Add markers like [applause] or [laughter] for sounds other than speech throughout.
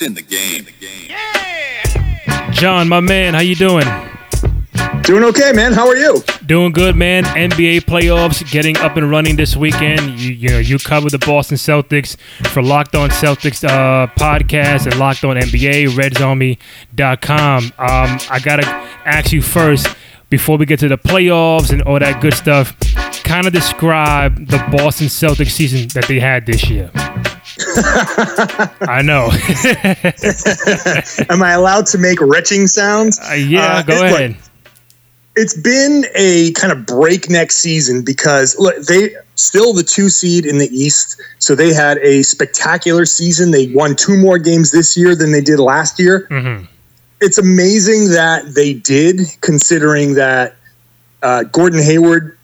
It's in the game. The game. John, my man, how you doing? Doing okay, man. How are you? Doing good, man. NBA playoffs getting up and running this weekend. You, you know, you cover the Boston Celtics for Locked On Celtics uh, podcast and Locked On NBA, RedsArmy.com. Um, I gotta ask you first before we get to the playoffs and all that good stuff. Kind of describe the Boston Celtics season that they had this year. [laughs] I know. [laughs] Am I allowed to make retching sounds? Uh, yeah, Uh, go it- look, ahead. it's been a kind of breakneck season because look, they still the two seed in the East, so they had a spectacular season. They won two more games this year than they did last year. Mhm. It's amazing that they did, considering that uh, Gordon Hayward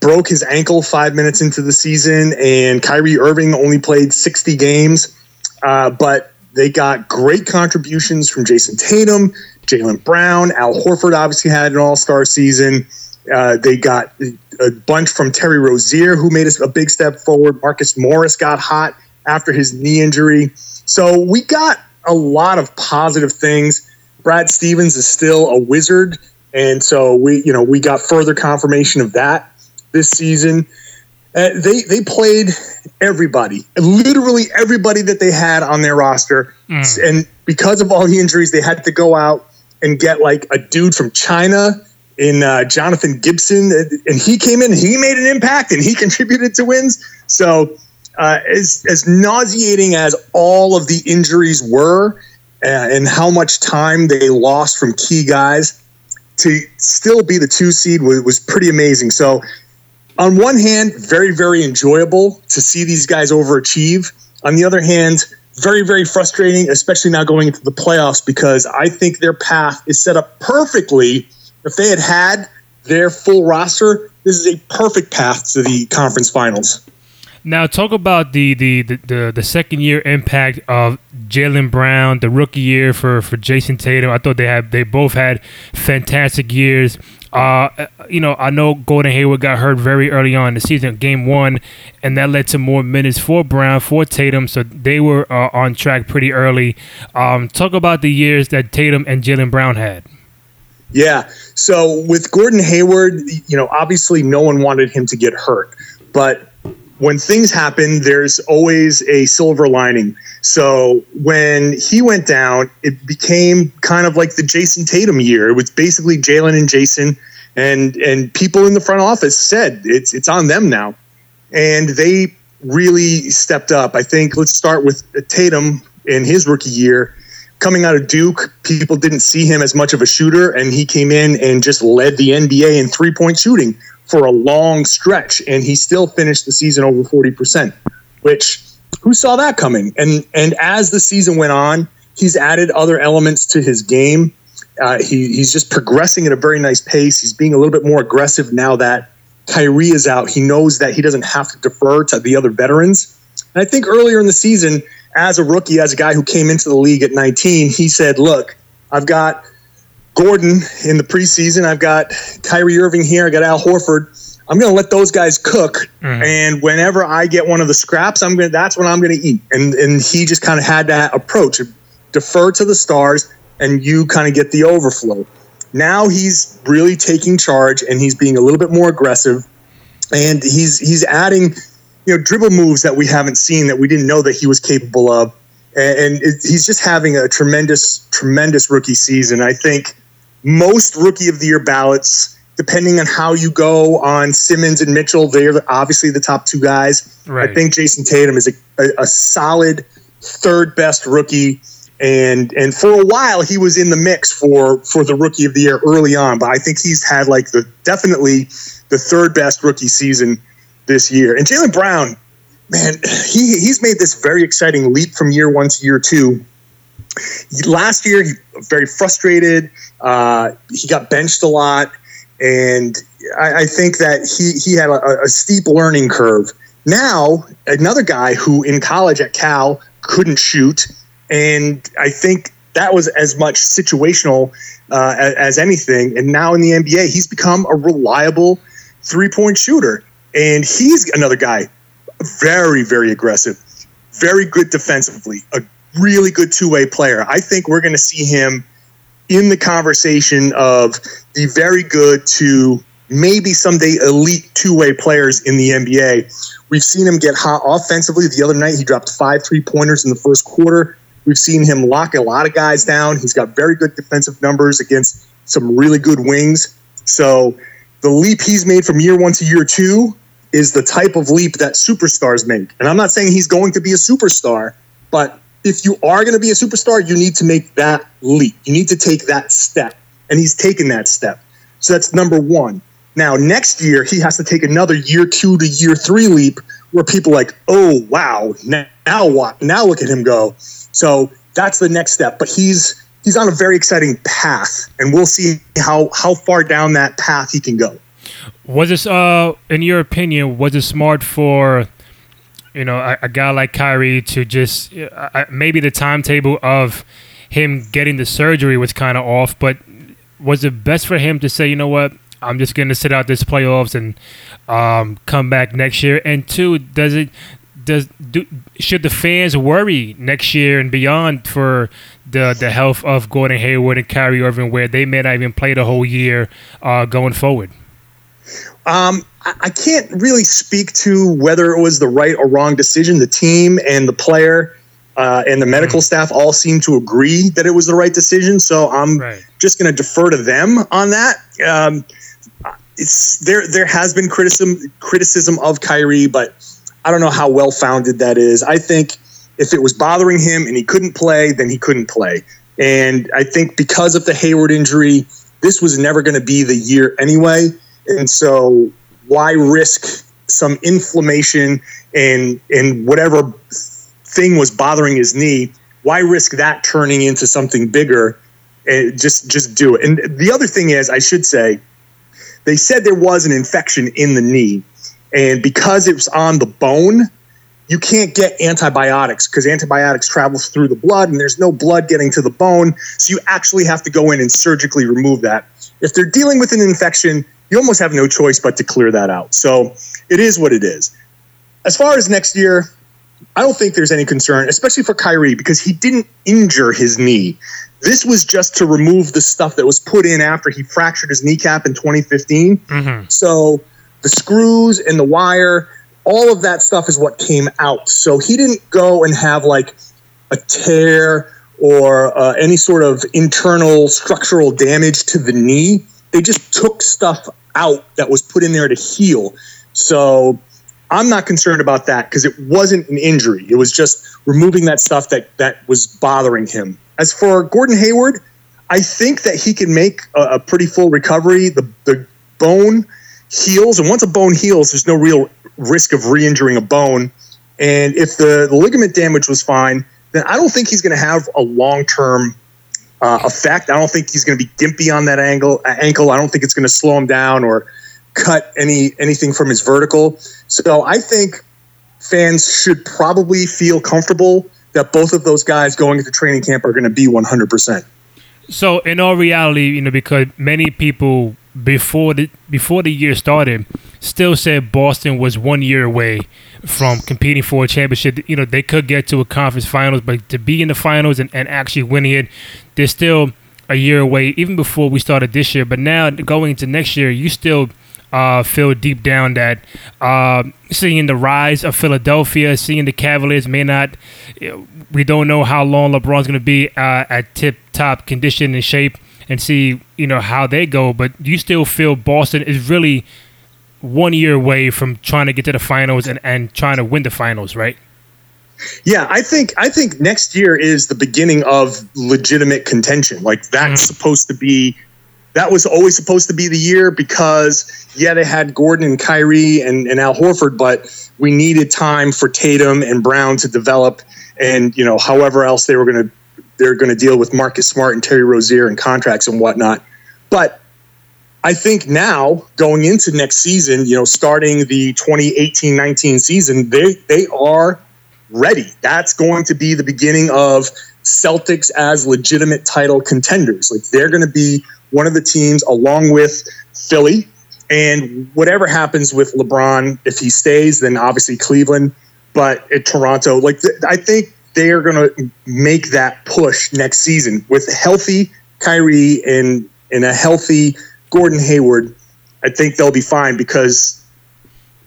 broke his ankle five minutes into the season, and Kyrie Irving only played 60 games. Uh, but they got great contributions from Jayson Tatum, Jaylen Brown, Al Horford obviously had an all star season. Uh, they got a bunch from Terry Rozier, who made a big step forward. Marcus Morris got hot after his knee injury. So we got a lot of positive things. Brad Stevens is still a wizard. And so we, you know, we got further confirmation of that this season. Uh, they they played everybody, literally everybody that they had on their roster, and because of all the injuries, they had to go out and get like a dude from China in uh, Jonathan Gibson, and he came in, and he made an impact, and he [laughs] contributed to wins. So, uh, as as nauseating as all of the injuries were, uh, and how much time they lost from key guys, to still be the two seed was, was pretty amazing. So on one hand, very, very enjoyable to see these guys overachieve. On the other hand, very, very frustrating, especially now going into the playoffs, because I think their path is set up perfectly. If they had had their full roster, this is a perfect path to the conference finals. Now talk about the the the, the, the second year impact of Jaylen Brown, the rookie year for, for Jayson Tatum. I thought they had they both had fantastic years. Uh, you know, I know Gordon Hayward got hurt very early on in the season, game one, and that led to more minutes for Brown, for Tatum. So they were uh, on track pretty early. Um, talk about the years that Tatum and Jaylen Brown had. Yeah. So with Gordon Hayward, you know, obviously no one wanted him to get hurt, but when things happen, there's always a silver lining. So when he went down, it became kind of like the Jayson Tatum year. It was basically Jaylen and Jayson, and and people in the front office said it's it's on them now, and they really stepped up. I think let's start with Tatum in his rookie year. Coming out of Duke, people didn't see him as much of a shooter, and he came in and just led the NBA in three point shooting for a long stretch, and he still finished the season over 40%, which who saw that coming? And and as the season went on, he's added other elements to his game. Uh, he, he's just progressing at a very nice pace. He's being a little bit more aggressive now that Kyrie is out. He knows that he doesn't have to defer to the other veterans. And I think earlier in the season, as a rookie, as a guy who came into the league at 19, he said, Look, I've got Gordon in the preseason. I've got Kyrie Irving here. I got Al Horford. I'm going to let those guys cook, mm. and whenever I get one of the scraps, I'm going. That's what I'm going to eat. And and he just kind of had that approach: defer to the stars, and you kind of get the overflow. Now he's really taking charge, and he's being a little bit more aggressive, and he's he's adding, you know, dribble moves that we haven't seen that we didn't know that he was capable of, and, and it, he's just having a tremendous, tremendous rookie season. I think most rookie of the year ballots, depending on how you go on Simmons and Mitchell, they're obviously the top two guys. Right. I think Jayson Tatum is a, a, a solid third best rookie. And and for a while he was in the mix for for the rookie of the year early on, but I think he's had like the definitely the third best rookie season this year. And Jaylen Brown, man, he he's made this very exciting leap from year one to year two last year he very frustrated. Uh, he got benched a lot, and I, I think that he he had a, a steep learning curve. Now another guy who in college at Cal couldn't shoot, and I think that was as much situational uh, as, as anything. And now in the NBA, he's become a reliable three point shooter, and he's another guy very very aggressive, very good defensively, a really good two way player. I think we're going to see him in the conversation of the very good to maybe someday elite two way players in the NBA. We've seen him get hot offensively. The other night, he dropped five three pointers in the first quarter. We've seen him lock a lot of guys down. He's got very good defensive numbers against some really good wings. So the leap he's made from year one to year two is the type of leap that superstars make. And I'm not saying he's going to be a superstar, but if you are going to be a superstar, you need to make that leap. You need to take that step. And he's taken that step. So that's number one. Now, next year, he has to take another year two to year three leap where people like, oh, wow, now, now what? Now look at him go. So that's the next step. But he's he's on a very exciting path, and we'll see how how far down that path he can go. Was this, uh, in your opinion, was it smart for you know a, a guy like Kyrie to just uh, maybe the timetable of him getting the surgery was kind of off, but was it best for him to say, you know what, I'm just going to sit out this playoffs and um, come back next year? And two, does it does do, should the fans worry next year and beyond for the the health of Gordon Hayward and Kyrie Irving, where they may not even play the whole year uh, going forward? Um, I can't really speak to whether it was the right or wrong decision. The team and the player uh, and the medical mm. staff all seem to agree that it was the right decision. So I'm right. just going to defer to them on that. Um, it's there. There has been criticism criticism of Kyrie, but I don't know how well founded that is. I think if it was bothering him and he couldn't play, then he couldn't play. And I think because of the Hayward injury, this was never going to be the year anyway. And so why risk some inflammation and and whatever thing was bothering his knee? Why risk that turning into something bigger? And just just do it. And the other thing is, I should say, they said there was an infection in the knee, and because it was on the bone, you can't get antibiotics because antibiotics travels through the blood, and there's no blood getting to the bone. So you actually have to go in and surgically remove that. If they're dealing with an infection, you almost have no choice but to clear that out. So it is what it is. As far as next year, I don't think there's any concern, especially for Kyrie, because he didn't injure his knee. This was just to remove the stuff that was put in after he fractured his kneecap in 2015. Mm-hmm. So the screws and the wire, all of that stuff is what came out. So he didn't go and have like a tear or uh, any sort of internal structural damage to the knee they just took stuff out that was put in there to heal. So I'm not concerned about that because it wasn't an injury. It was just removing that stuff that that was bothering him. As for Gordon Hayward, I think that he can make a, a pretty full recovery. The the bone heals, and once a bone heals, there's no real risk of re-injuring a bone. And if the, the ligament damage was fine, then I don't think he's going to have a long-term uh, effect. I don't think he's going to be gimpy on that angle uh, ankle. I don't think it's going to slow him down or cut any anything from his vertical. So I think fans should probably feel comfortable that both of those guys going into training camp are going to be 100%. So in all reality, you know, because many people before the before the year started still said Boston was one year away from competing for a championship. You know, they could get to a conference finals, but to be in the finals and, and actually winning it, they're still a year away, even before we started this year. But now going into next year, you still uh, feel deep down that uh, seeing the rise of Philadelphia, seeing the Cavaliers may not, we don't know how long LeBron's going to be uh, at tip top condition and shape and see, you know, how they go. But you still feel Boston is really one year away from trying to get to the finals and, and trying to win the finals, right? Yeah, I think I think next year is the beginning of legitimate contention. Like that's mm. supposed to be that was always supposed to be the year because yeah, they had Gordon and Kyrie and, and Al Horford, but we needed time for Tatum and Brown to develop and you know, however else they were gonna they're gonna deal with Marcus Smart and Terry Rozier and contracts and whatnot. But I think now going into next season, you know, starting the 2018-19 season, they they are ready. That's going to be the beginning of Celtics as legitimate title contenders. Like they're going to be one of the teams along with Philly and whatever happens with LeBron if he stays, then obviously Cleveland, but at Toronto, like th- I think they are going to make that push next season with healthy Kyrie and and a healthy Gordon Hayward. I think they'll be fine because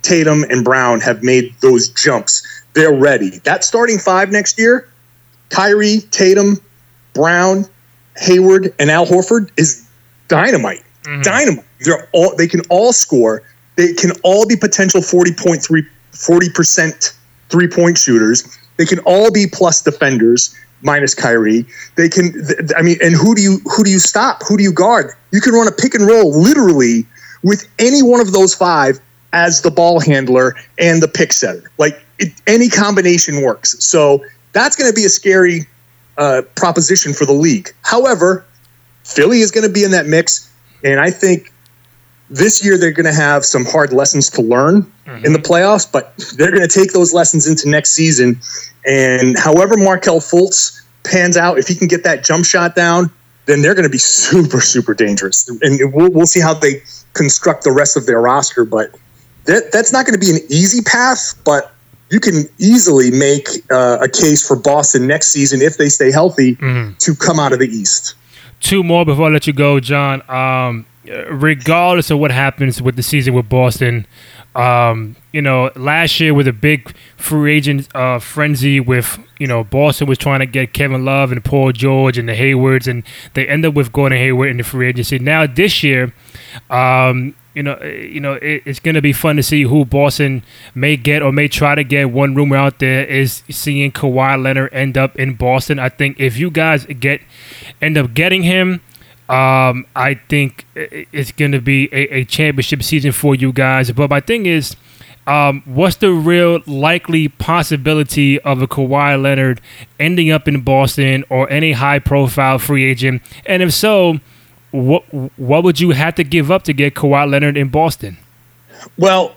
Tatum and Brown have made those jumps. They're ready. That starting five next year, Kyrie, Tatum, Brown, Hayward, and Al Horford is dynamite. Mm-hmm. Dynamite. They're all they can all score. They can all be potential 40.3 40% three-point shooters. They can all be plus defenders minus Kyrie. They can I mean and who do you who do you stop? Who do you guard? You can run a pick and roll literally with any one of those five as the ball handler and the pick setter. Like it, any combination works. So that's going to be a scary uh, proposition for the league. However, Philly is going to be in that mix, and I think this year they're going to have some hard lessons to learn mm-hmm. in the playoffs, but they're going to take those lessons into next season. And however Markelle Fultz pans out, if he can get that jump shot down, then they're going to be [laughs] super, super dangerous. And we'll, we'll see how they construct the rest of their roster. But that, that's not going to be an easy path, but you can easily make uh, a case for Boston next season if they stay healthy mm-hmm. to come out of the East. Two more before I let you go, John. Um, regardless of what happens with the season with Boston, um, you know, last year with a big free agent uh, frenzy with, you know, Boston was trying to get Kevin Love and Paul George and the Haywards, and they end up with Gordon Hayward in the free agency. Now this year, um, you know, eh, you know, it, it's going to be fun to see who Boston may get or may try to get. One rumor out there is seeing Kawhi Leonard end up in Boston. I think if you guys get end up getting him, um, I think it's going to be a, a, championship season for you guys. But my thing is, um, what's the real likely possibility of a Kawhi Leonard ending up in Boston or any high profile free agent? And if so, what what would you have to give up to get Kawhi Leonard in Boston? Well,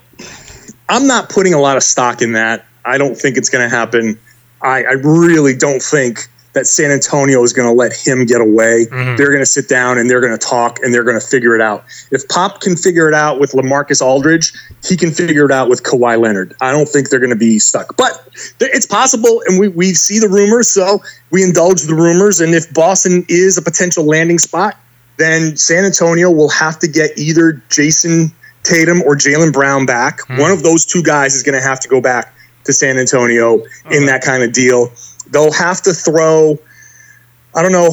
I'm not putting a lot of stock in that. I don't think it's going to happen. I, I, really don't think that San Antonio is going to let him get away. Mm-hmm. They're going to sit down and they're going to talk and they're going to figure it out. If Pop can figure it out with LaMarcus Aldridge, he can figure it out with Kawhi Leonard. I don't think they're going to be stuck, but it's possible. And we, we see the rumors, so we indulge the rumors. And if Boston is a potential landing spot, then San Antonio will have to get either Jayson Tatum or Jaylen Brown back. Mm. One of those two guys is going to have to go back to San Antonio okay. in that kind of deal. They'll have to throw. I don't know,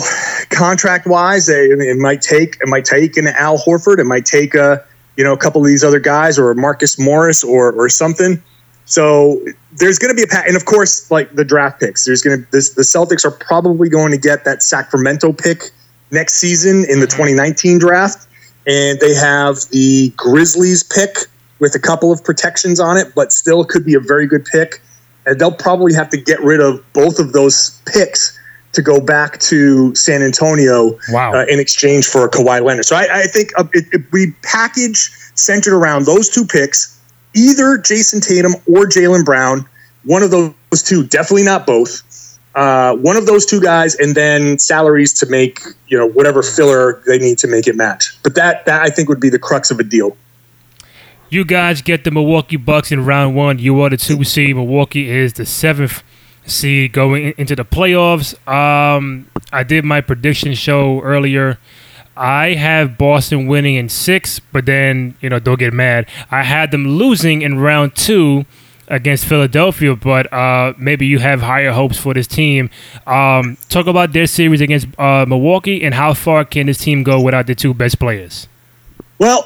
contract wise, it, it might take it might take an Al Horford, it might take a you know a couple of these other guys or Marcus Morris or or something. So there's going to be a pat, and of course, like the draft picks, there's going to this, the Celtics are probably going to get that Sacramento pick next season in the 2019 draft. And they have the Grizzlies pick with a couple of protections on it, but still could be a very good pick. And they'll probably have to get rid of both of those picks to go back to San Antonio wow. uh, in exchange for a Kawhi Leonard. So I, I think uh, it, it, we package centered around those two picks, either Jayson Tatum or Jaylen Brown. One of those two, definitely not both uh, one of those two guys, and then salaries to make you know whatever filler they need to make it match. But that that I think would be the crux of a deal. You guys get the Milwaukee Bucks in round one. You are the two seed. Milwaukee is the seventh seed going into the playoffs. Um, I did my prediction show earlier. I have Boston winning in six, but then you know don't get mad. I had them losing in round two against Philadelphia, but uh, maybe you have higher hopes for this team. Um, talk about their series against uh, Milwaukee and how far can this team go without the two best players? Well,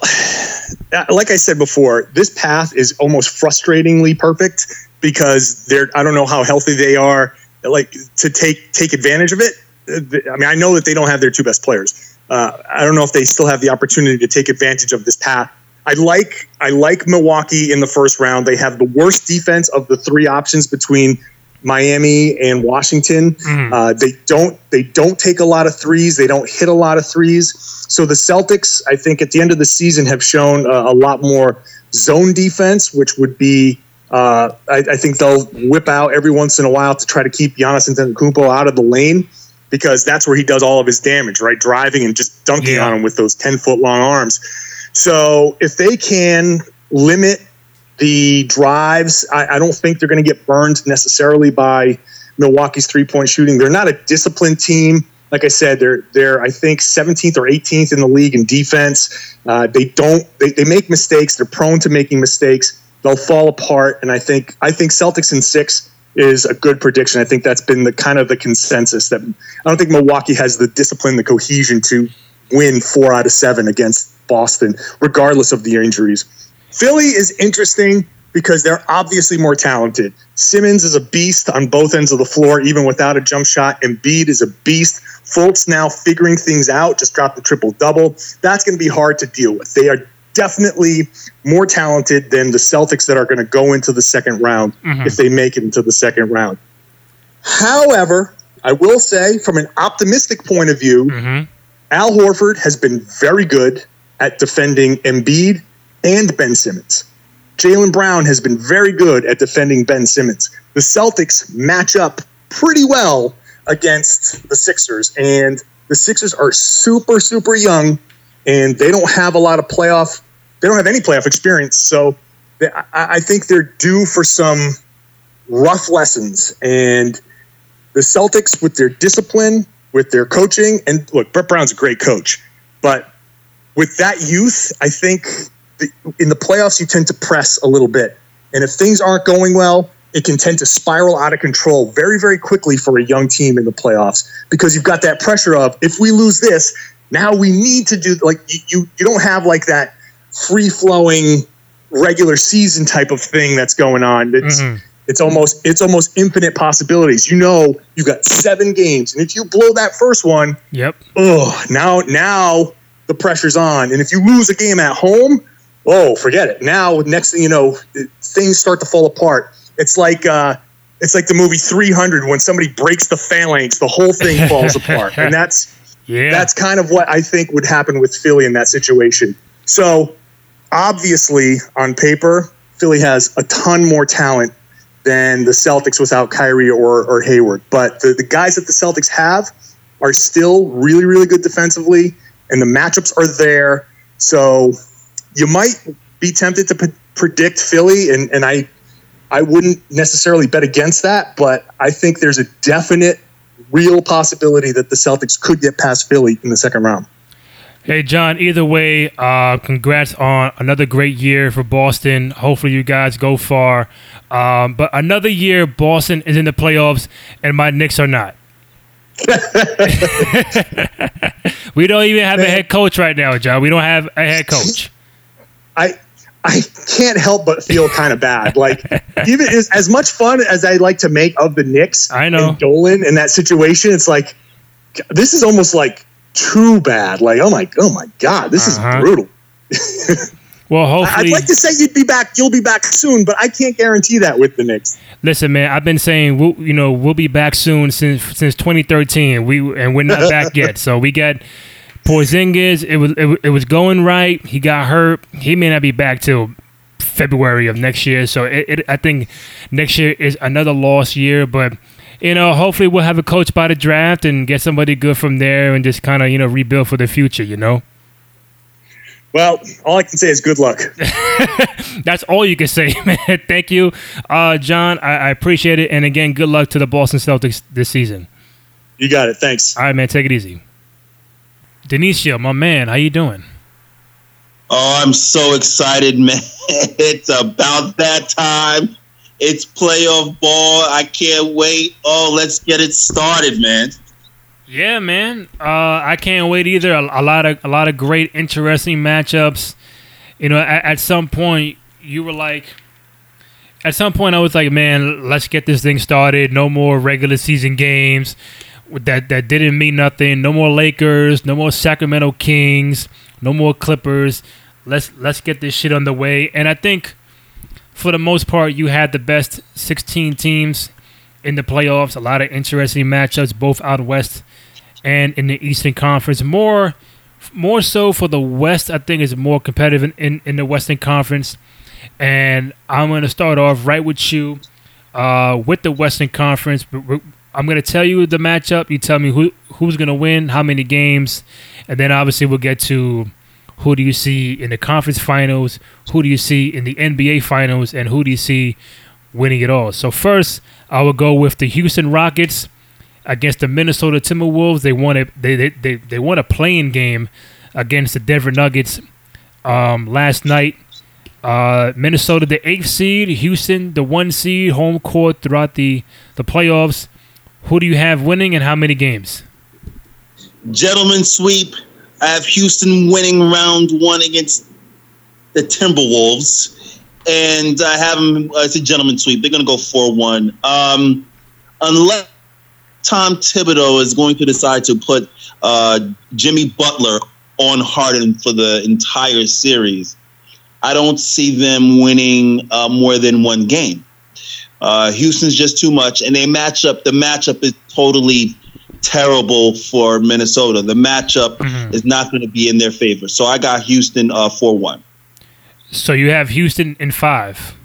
uh, like I said before, this path is almost frustratingly perfect because they're I don't know how healthy they are like to take take advantage of it. Uh, I mean, I know that they don't have their two best players. Uh, I don't know if they still have the opportunity to take advantage of this path I like I like Milwaukee in the first round. They have the worst defense of the three options between Miami and Washington. Mm. Uh, they don't they don't take a lot of threes. They don't hit a lot of threes. So the Celtics, I think, at the end of the season, have shown a, a lot more zone defense, which would be. Uh, I, I, think they'll whip out every once in a while to try to keep Giannis Antetokounmpo out of the lane because that's where he does all of his damage, right? Driving and just dunking yeah. on him with those ten foot long arms. So if they can limit the drives, I, I don't think they're going to get burned necessarily by Milwaukee's three point shooting. They're not a disciplined team. Like I said, they're they're I think 17th or 18th in the league in defense. Uh, they don't they, they make mistakes. They're prone to making mistakes. They'll fall apart. And I think I think Celtics in six is a good prediction. I think that's been the kind of the consensus that I don't think Milwaukee has the discipline, the cohesion to win four out of seven against Boston, regardless of the injuries. Philly is interesting because they're obviously more talented. Simmons is a beast on both ends of the floor, even without a jump shot. Embiid is a beast. Fultz now figuring things out, just dropped the triple double. That's going to be hard to deal with. They are definitely more talented than the Celtics that are going to go into the second round mm-hmm. if they make it into the second round. However, I will say, from an optimistic point of view, mm-hmm. Al Horford has been very good at defending Embiid and Ben Simmons. Jaylen Brown has been very good at defending Ben Simmons. The Celtics match up pretty well against the Sixers, and the Sixers are super, super young, and they don't have a lot of playoff. They don't have any playoff experience, so they, I, I think they're due for some rough lessons. And the Celtics, with their discipline, with their coaching, and look, Brett Brown's a great coach, but with that youth, I think in the playoffs you tend to press a little bit, and if things aren't going well, it can tend to spiral out of control very, very quickly for a young team in the playoffs because you've got that pressure of if we lose this, now we need to do like you you, you don't have like that free flowing regular season type of thing that's going on. It's mm-hmm. It's almost it's almost infinite possibilities. You know, you've got seven games, and if you blow that first one, yep. Oh, now now the pressure's on, and if you lose a game at home, oh, forget it. Now next thing you know, things start to fall apart. It's like uh, it's like the movie 300 when somebody breaks the phalanx, the whole thing falls [laughs] apart, and that's yeah. that's kind of what I think would happen with Philly in that situation. So obviously, on paper, Philly has a ton more talent than the Celtics without Kyrie or, or Hayward. But the, the guys that the Celtics have are still really, really good defensively, and the matchups are there. So you might be tempted to p- predict Philly, and, and I I wouldn't necessarily bet against that, but I think there's a definite, real possibility that the Celtics could get past Philly in the second round. Hey, John, either way, uh, congrats on another great year for Boston. Hopefully, you guys go far. Um, but another year, Boston is in the playoffs, and my Knicks are not. [laughs] [laughs] we don't even have a head coach right now, John. We don't have a head coach. I I can't help but feel kind of bad. Like even as, as much fun as I like to make of the Knicks, I know and Dolan in that situation, it's like this is almost like too bad. Like oh my oh my god, this uh-huh. is brutal. well, [laughs] hopefully, I'd like to say you'd be back. You'll be back soon, but I can't guarantee that with the Knicks. Listen, man, I've been saying we'll, you know we'll be back soon since since 2013. We and we're not back [laughs] yet. So we got Porzingis, it was it, it, was going right. He got hurt. He may not be back till February of next year. So it, it, I think next year is another lost year. But you know, hopefully we'll have a coach by the draft and get somebody good from there and just kind of you know rebuild for the future. You know. Well, all I can say is good luck. [laughs] [laughs] That's all you can say, [laughs] man. Thank you, uh, John. I, I appreciate it, and again, good luck to the Boston Celtics this season. You got it. Thanks. All right, man. Take it easy. Denicio, my man, how you doing? Oh, I'm so excited, man. it's about that time. It's playoff ball. I can't wait. Oh, let's get it started, man. Yeah, man. Uh, I can't wait either. A, a, lot of a lot of great, interesting matchups. You know, at, at some point, you were like, at some point, I was like, man, let's get this thing started. No more regular season games that that didn't mean nothing. No more Lakers, no more Sacramento Kings, no more Clippers. Let's let's get this shit on the way. And I think for the most part you had the best 16 teams in the playoffs. A lot of interesting matchups both out west and in the Eastern Conference. More more so for the West, I think is more competitive in, in, in the Western Conference. And I'm going to start off right with you uh, with the Western Conference. I'm gonna tell you the matchup. You tell me who who's gonna win, how many games, and then obviously we'll get to who do you see in the conference finals, who do you see in the NBA finals, and who do you see winning it all. So first, I will go with the Houston Rockets against the Minnesota Timberwolves. They won a they they they, they won a playing game against the Denver Nuggets um, last night. Uh, Minnesota, the eighth seed, Houston, the one seed, home court throughout the the playoffs. Who do you have winning and how many games? Gentlemen sweep. I have Houston winning round one against the Timberwolves, and I have them. Uh, it's a gentleman sweep. They're going to go four one. Um, unless Tom Thibodeau is going to decide to put uh, Jimmy Butler on Harden for the entire series, I don't see them winning uh, more than one game. Uh, Houston's just too much, and they match up. The matchup is totally terrible for Minnesota. The matchup mm-hmm. is not going to be in their favor. So I got Houston uh, four one. So you have Houston in five.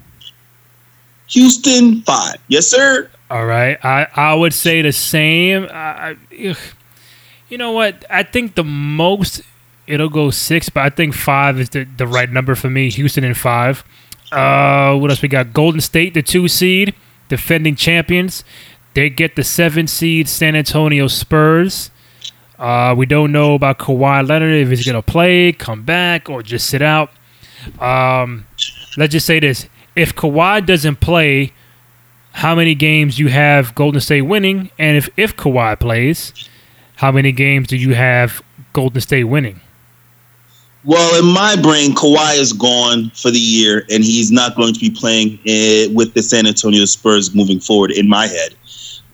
Houston five, yes, sir. All right, I I would say the same. I, you know what? I think the most it'll go six, but I think five is the, the right number for me. Houston in five. Uh, what else we got? Golden State, the two seed, defending champions. They get the seven seed San Antonio Spurs. Uh, we don't know about Kawhi Leonard if he's gonna play, come back, or just sit out. Um, let's just say this: if Kawhi doesn't play, how many games you have Golden State winning, and if if Kawhi plays, how many games do you have Golden State winning? Well, in my brain, Kawhi is gone for the year, and he's not going to be playing uh, with the San Antonio Spurs moving forward. In my head,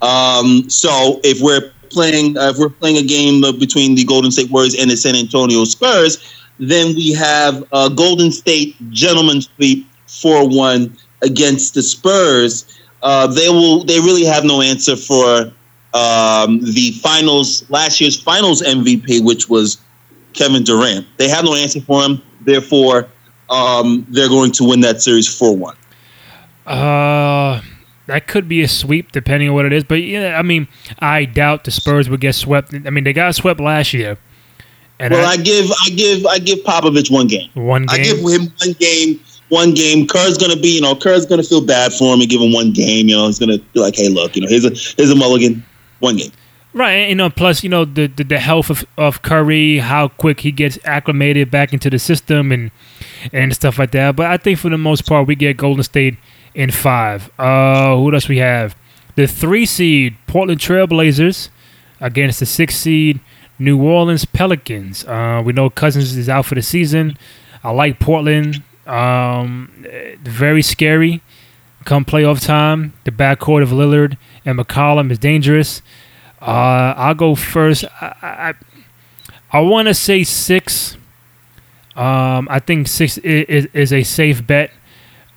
um, so if we're playing, uh, if we're playing a game between the Golden State Warriors and the San Antonio Spurs, then we have a Golden State gentleman sweep four one against the Spurs. Uh, they will. They really have no answer for um, the finals last year's finals MVP, which was Kevin Durant. They have no answer for him. Therefore, um, they're going to win that series four one. Uh that could be a sweep depending on what it is. But yeah, I mean, I doubt the Spurs would get swept. I mean, they got swept last year. And well, I, I give I give I give Popovich one game. One game. I give him one game. One game. Kerr's gonna be, you know, Kerr's gonna feel bad for him and give him one game. You know, he's gonna be like, hey, look, you know, here's a here's a mulligan. One game. Right, you know. Plus, you know the, the, the health of, of Curry, how quick he gets acclimated back into the system, and and stuff like that. But I think for the most part, we get Golden State in five. Uh, who else we have? The three seed Portland Trailblazers against the six seed New Orleans Pelicans. Uh, we know Cousins is out for the season. I like Portland. Um, very scary. Come playoff time, the backcourt of Lillard and McCollum is dangerous. Uh, I'll go first. I I, I want to say six. Um, I think six is, is a safe bet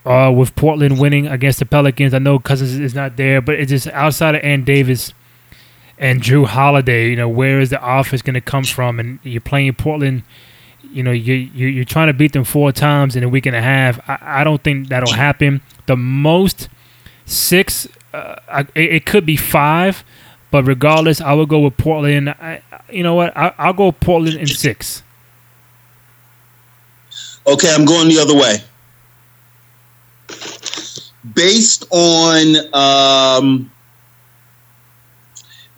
uh, with Portland winning against the Pelicans. I know Cousins is not there, but it's just outside of Ant Davis and Drew Holiday. You know, where is the offense going to come from? And you're playing Portland. You know, you, you you're trying to beat them four times in a week and a half. I, I don't think that'll happen. The most six, uh, I, it, could be five, but regardless, I will go with Portland. I, you know what? I, I'll go Portland in six. Okay, I'm going the other way based on um,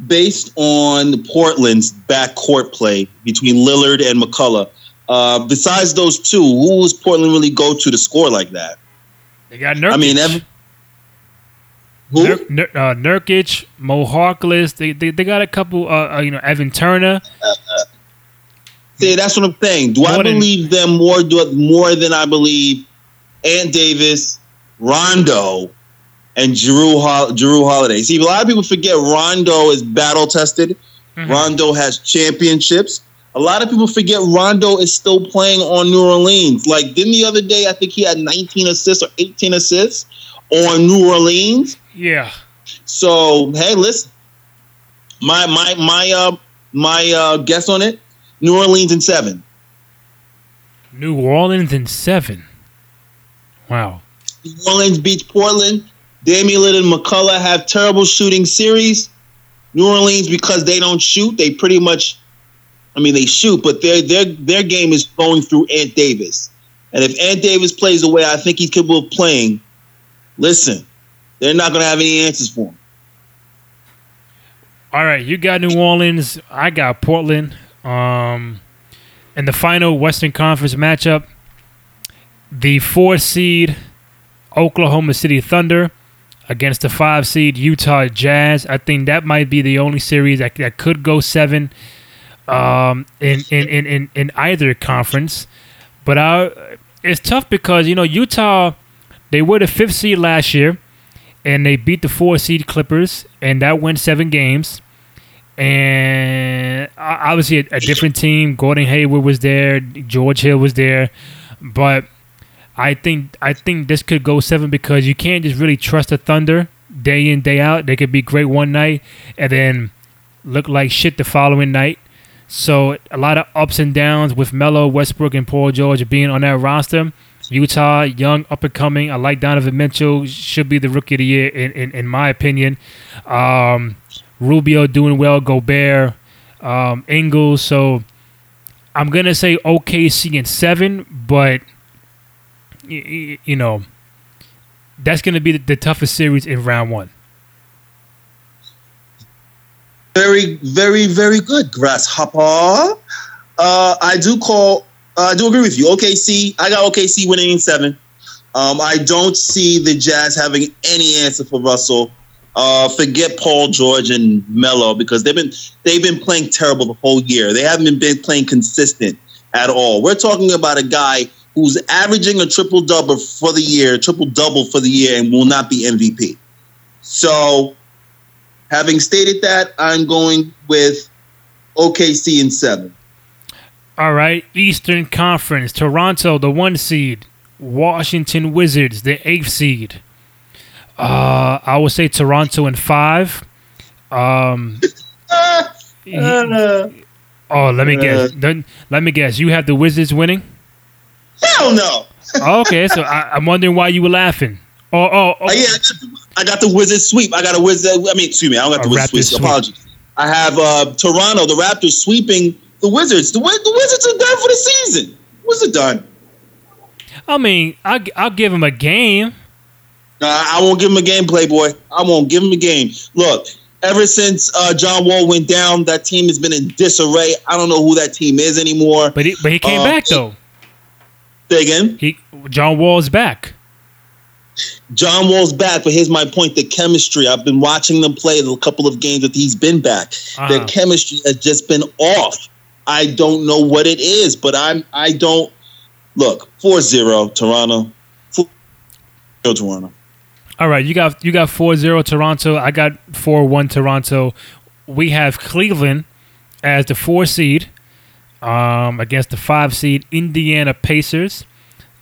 based on Portland's backcourt play between Lillard and McCollum. Uh, besides those two, who does Portland really go to to score like that? They got Nurkic. I mean, Evan, who? Nur, Nur, uh, Nurkic, Mo Harkless. They, they, they got a couple. Uh, uh, you know, Evan Turner. See, that's what I'm saying. Do more I believe them more? Do more than I believe Ant Davis, Rondo and Drew Hol- Jrue Holiday. See, a lot of people forget Rondo is battle tested. Mm-hmm. Rondo has championships. A lot of people forget Rondo is still playing on New Orleans. Like, didn't the other day I think he had 19 assists or 18 assists on New Orleans? Yeah. So hey, listen, my my my uh my uh guess on it, New Orleans in seven. New Orleans in seven. Wow. New Orleans beats Portland. Damian Lillard and McCollum have terrible shooting series. New Orleans, because they don't shoot, they pretty much, I mean, they shoot, but their their their game is going through Ant Davis. And if Ant Davis plays the way I think he's capable of playing, listen, They're not going to have any answers for him. All right, you got New Orleans. I got Portland. Um, in the final Western Conference matchup, the four seed Oklahoma City Thunder against the five seed Utah Jazz. I think that might be the only series that, that could go seven um, in, in, in, in, in either conference. But I, it's tough because, you know, Utah, they were the fifth seed last year and they beat the four seed Clippers, and that went seven games. And obviously, a, a, different team. Gordon Hayward was there, George Hill was there, but I think I think this could go seven because you can't just really trust the Thunder day in day out. They could be great one night and then look like shit the following night. So a lot of ups and downs with Melo, Westbrook, and Paul George being on that roster. Utah, young, up and coming. I like Donovan Mitchell. Should be the rookie of the year, in, in, in my opinion. Um, Rubio doing well. Gobert, um, Ingles. So I'm to say OKC in seven, but, y- you know, that's to be the, the toughest series in round one. Very, very, very good, Grasshopper. Uh, I do call uh, I do agree with you. OKC, I got OKC winning in seven. Um, I don't see the Jazz having any answer for Russell. Uh, forget Paul George and Melo because they've been they've been playing terrible the whole year. They haven't been playing consistent at all. We're talking about a guy who's averaging a triple double for the year, triple double for the year, and will not be MVP. So, having stated that, I'm going with OKC in seven. All right, Eastern Conference, Toronto, the one seed, Washington Wizards, the eighth seed. Uh, I would say Toronto in five. Um, [laughs] uh, oh, let me guess. Let me guess. You have the Wizards winning. Hell no. okay, so I, am wondering why you were laughing. Oh, oh, oh. Uh, yeah, I got, the, I got, the, Wizards sweep. I got a Wizard. I mean, excuse me, I don't got the Wizards sweep. Apologies. I have uh, Toronto, the Raptors sweeping the Wizards. The, the Wizards are done for the season. Wizards done. I mean, I, I'll give them a game. Nah, I won't give him a game, Playboy. I won't give him a game. Look, ever since uh, John Wall went down, that team has been in disarray. I don't know who that team is anymore. But he, but he came uh, back though. Say again. He John Wall's back. John Wall's back, but here's my point: the chemistry. I've been watching them play a couple of games that he's been back. Uh-huh. Their chemistry has just been off. I don't know what it is, but I'm I don't look 4-0 Toronto. 4-0 Toronto. All right, you got you got 4-0 Toronto. I got 4-1 Toronto. We have Cleveland as the 4 seed um, against the 5 seed Indiana Pacers.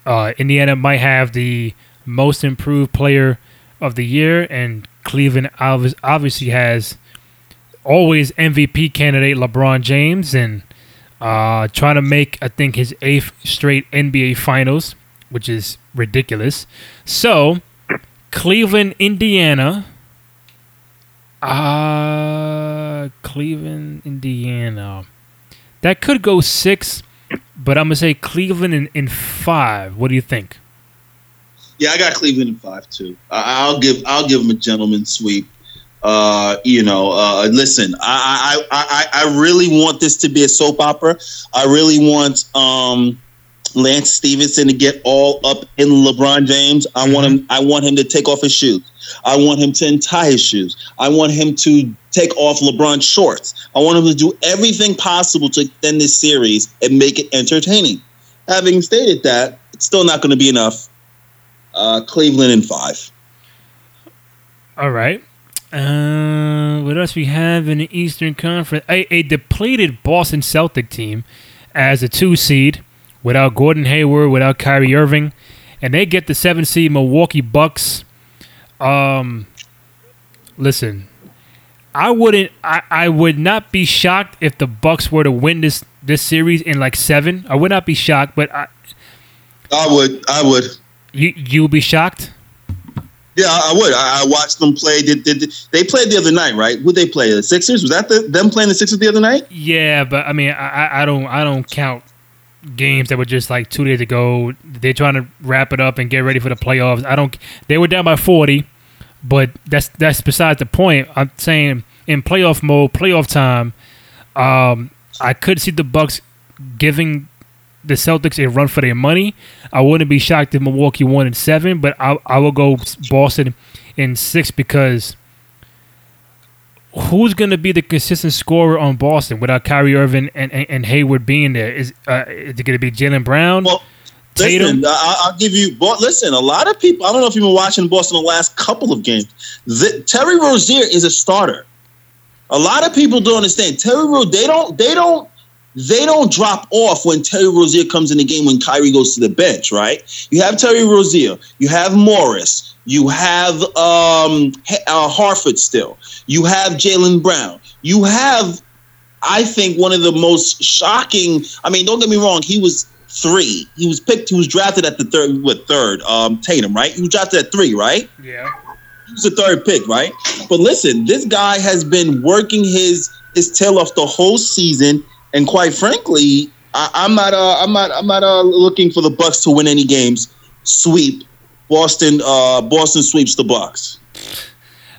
Uh, Indiana might have the most improved player of the year and Cleveland obviously has always MVP candidate LeBron James and uh, trying to make, I think, his eighth straight NBA Finals, which is ridiculous. So, Cleveland, Indiana. Uh, Cleveland, Indiana. That could go six, but I'm gonna say Cleveland in, in five. What do you think? Yeah, I got Cleveland in five too. I'll give I'll give them a gentleman sweep. Uh, you know, uh, listen, I, I, I, I really want this to be a soap opera. I really want um, Lance Stephenson to get all up in LeBron James. I want him. I want him to take off his shoes. I want him to untie his shoes. I want him to take off LeBron's shorts. I want him to do everything possible to extend this series and make it entertaining. Having stated that, it's still not going to be enough. Uh, Cleveland in five. All right. Uh, what else we have in the Eastern Conference? A, a depleted Boston Celtic team as a two seed without Gordon Hayward, without Kyrie Irving, and they get the seven seed Milwaukee Bucks. Um, listen, I wouldn't. I, I would not be shocked if the Bucks were to win this this series in like seven. I would not be shocked, but I. I would. I would. You you would be shocked. Yeah, I would. I, watched them play. Did, did, they played the other night, right? Would they play the Sixers? Was that the, them playing the Sixers the other night? Yeah, but I mean, I, I don't I don't count games that were just like two days ago. They're trying to wrap it up and get ready for the playoffs. I don't. They were down by forty. But that's that's besides the point. I'm saying in playoff mode, playoff time, um, I could see the Bucks giving the Celtics a run for their money. I wouldn't be shocked if Milwaukee won in seven, but I I will go Boston in six because who's going to be the consistent scorer on Boston without Kyrie Irving and, and, and Hayward being there? Is, uh, is it going to be Jaylen Brown? Well, Tatum? Listen, I, will give you. But Listen, a lot of people. I don't know if you've been watching Boston the last couple of games. The, Terry Rozier is a starter. A lot of people don't understand. Terry Rozier. They don't. They don't. They don't drop off when Terry Rozier comes in the game when Kyrie goes to the bench, right? You have Terry Rozier, you have Morris, you have um, uh, Horford still, you have Jaylen Brown, you have, I think, one of the most shocking. I mean, don't get me wrong, he was three. He was picked. He was drafted at the third. What third? Um, Tatum, right? He was drafted at three, right? Yeah. He was the third pick, right? But listen, this guy has been working his his tail off the whole season, and quite frankly, I, am not. Uh, I'm not. I'm not uh, looking for the Bucks to win any games. Sweep Boston. Uh, Boston sweeps the Bucks.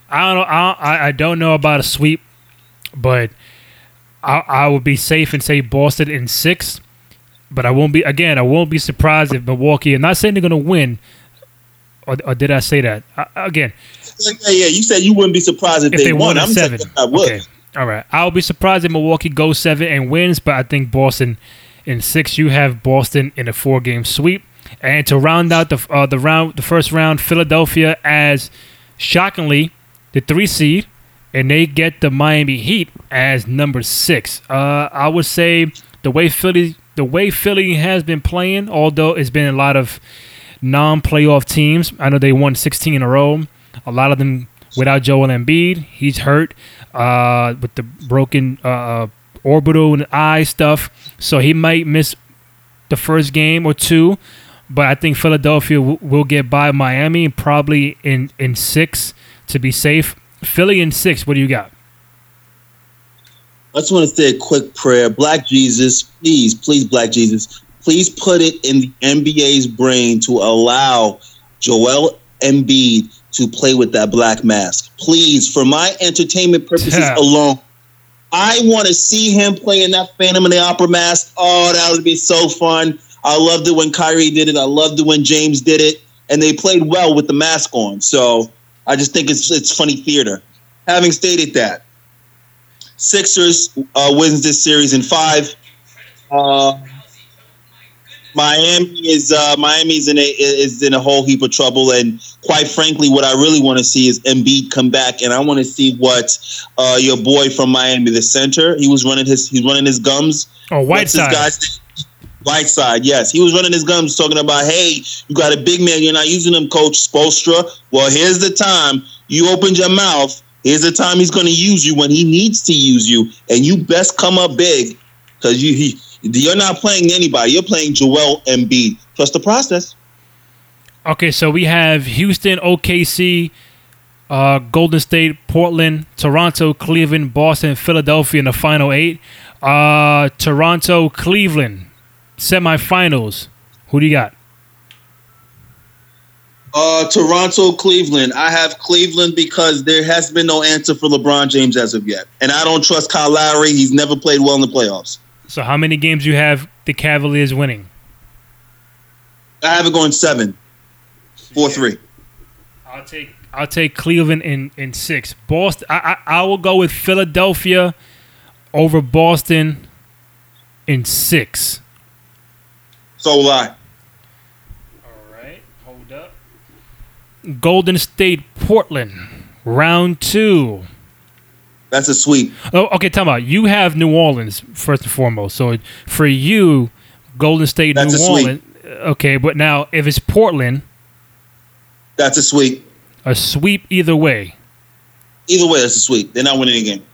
I don't know. I, I don't know about a sweep, but I, I would be safe and say Boston in six but I won't be again. I won't be surprised if Milwaukee. I'm not saying they're going to win, or, or, did I say that uh, again? Yeah, yeah. You said you wouldn't be surprised if, if they, they, won. I'm seven. I would. Okay. All right. I'll be surprised if Milwaukee goes seven and wins, but I think Boston in six. You have Boston in a four game sweep, and to round out the uh, the round, the first round, Philadelphia as shockingly the three seed, and they get the Miami Heat as number six. Uh, I would say the way Philly the way Philly has been playing, although it's been a lot of non-playoff teams. I know they won 16 in a row. A lot of them without Joel Embiid. He's hurt uh, with the broken uh, orbital and eye stuff, so he might miss the first game or two. But I think Philadelphia w- will get by Miami probably in in six to be safe. Philly in six. What do you got? I just want to say a quick prayer. Black Jesus, please, please, Black Jesus, please put it in the NBA's brain to allow Joel Embiid to play with that black mask. Please, for my entertainment purposes yeah. alone, I want to see him play in that Phantom of the Opera mask. Oh, that would be so fun. I loved it when Kyrie did it. I loved it when James did it. And they played well with the mask on. So I just think it's it's funny theater. Having stated that, Sixers uh, wins this series in five. Uh, Miami is uh, Miami's in a is in a whole heap of trouble, and quite frankly, what I really want to see is Embiid come back, and I want to see what uh, your boy from Miami, the center, he was running his he's running his gums. Oh, Whiteside. Whiteside, yes, he was running his gums, talking about, hey, you got a big man, you're not using him, Coach Spoelstra. Well, here's the time you opened your mouth Here's the time he's going to use you when he needs to use you, and you best come up big because you he, you're not playing anybody. You're playing Joel Embiid. Trust the process. Okay, so we have Houston, OKC, uh, Golden State, Portland, Toronto, Cleveland, Boston, Philadelphia in the final eight. Uh, Toronto, Cleveland, semifinals. Who do you got? Uh, Toronto, Cleveland. I have Cleveland because there has been no answer for LeBron James as of yet, and I don't trust Kyle Lowry. He's never played well in the playoffs. So, how many games you have the Cavaliers winning? I have it going seven, four, three. I'll take I'll take Cleveland in in six. Boston. I I, I will go with Philadelphia over Boston in six. So will I. Golden State, Portland, round two. That's a sweep. Oh, okay. Tell me, you have New Orleans first and foremost. So for you, Golden State, That's New Orleans. Sweep. Okay, but now if it's Portland, that's a sweep. A sweep either way. Either way, that's a sweep. They're not winning a game.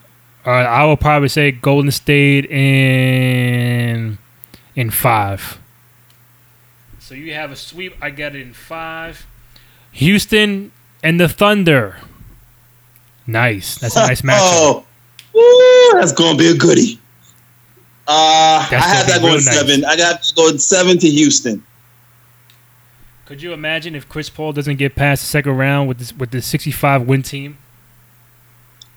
All right, I will probably say Golden State in in five. So you have a sweep. I got it in five. Houston and the Thunder. Nice. That's a nice [laughs] matchup. oh, that's gonna be a goodie. Uh, I had that going nice. seven. I got to go seven to Houston. Could you imagine if Chris Paul doesn't get past the second round with this with the 65 win team?